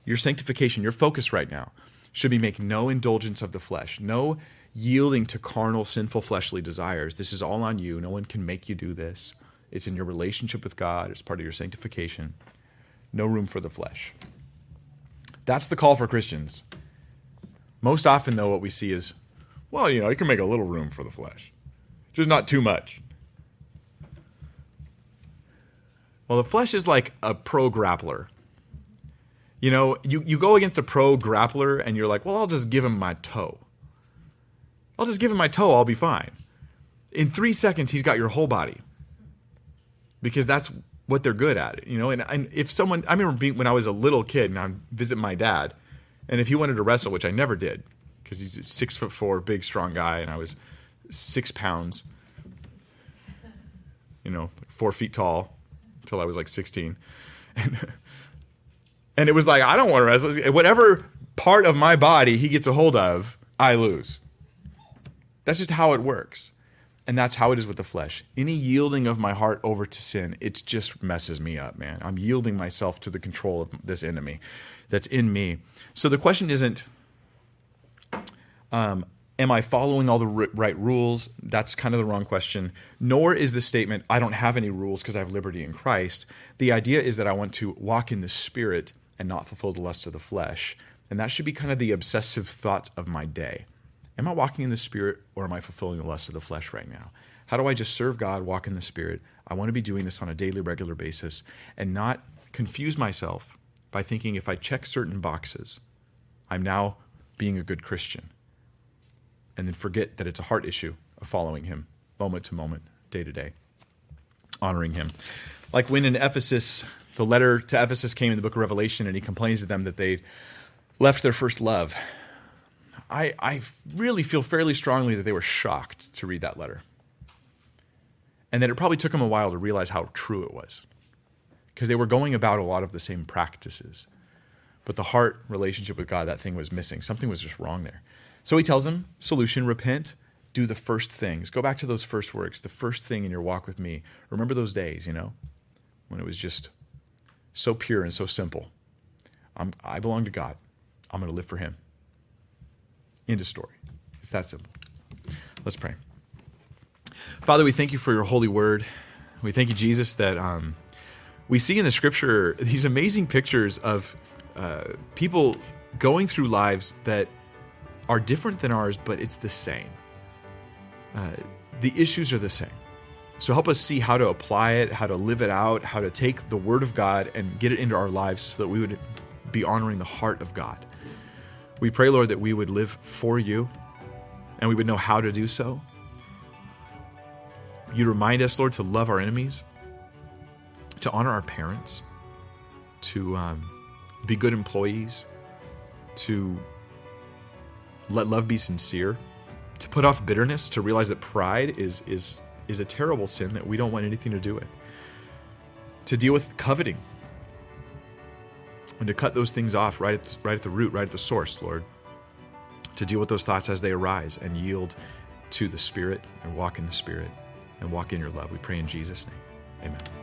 your sanctification, your focus right now, should be make no indulgence of the flesh, no yielding to carnal, sinful, fleshly desires. This is all on you. No one can make you do this. It's in your relationship with God, it's part of your sanctification. No room for the flesh. That's the call for Christians. Most often, though, what we see is, well, you know, you can make a little room for the flesh, just not too much. Well, the flesh is like a pro grappler. You know, you, you go against a pro grappler and you're like, well, I'll just give him my toe. I'll just give him my toe, I'll be fine. In three seconds, he's got your whole body because that's what they're good at. You know, and, and if someone, I remember being, when I was a little kid and I visit my dad, and if he wanted to wrestle, which I never did, because he's a six foot four, big, strong guy, and I was six pounds, you know, four feet tall until I was like 16. And, and it was like, I don't want to wrestle. Whatever part of my body he gets a hold of, I lose. That's just how it works. And that's how it is with the flesh. Any yielding of my heart over to sin, it just messes me up, man. I'm yielding myself to the control of this enemy that's in me. So the question isn't, um, am I following all the right rules? That's kind of the wrong question. Nor is the statement, I don't have any rules because I have liberty in Christ. The idea is that I want to walk in the spirit and not fulfill the lust of the flesh. And that should be kind of the obsessive thoughts of my day. Am I walking in the Spirit or am I fulfilling the lust of the flesh right now? How do I just serve God, walk in the Spirit? I want to be doing this on a daily, regular basis and not confuse myself by thinking if I check certain boxes, I'm now being a good Christian. And then forget that it's a heart issue of following Him moment to moment, day to day, honoring Him. Like when in Ephesus, the letter to Ephesus came in the book of Revelation, and he complains to them that they left their first love. I, I really feel fairly strongly that they were shocked to read that letter. And that it probably took them a while to realize how true it was. Because they were going about a lot of the same practices. But the heart relationship with God, that thing was missing. Something was just wrong there. So he tells them solution, repent, do the first things. Go back to those first works, the first thing in your walk with me. Remember those days, you know, when it was just so pure and so simple. I'm, I belong to God. I'm going to live for Him. End of story. It's that simple. Let's pray. Father, we thank you for your holy word. We thank you, Jesus, that um, we see in the scripture these amazing pictures of uh, people going through lives that are different than ours, but it's the same. Uh, the issues are the same. So help us see how to apply it, how to live it out, how to take the word of God and get it into our lives so that we would be honoring the heart of God. We pray, Lord, that we would live for you and we would know how to do so. You'd remind us, Lord, to love our enemies, to honor our parents, to um, be good employees, to let love be sincere, to put off bitterness, to realize that pride is is is a terrible sin that we don't want anything to do with. To deal with coveting, and to cut those things off right at, right at the root, right at the source, Lord. To deal with those thoughts as they arise and yield to the Spirit and walk in the Spirit and walk in your love. We pray in Jesus' name. Amen.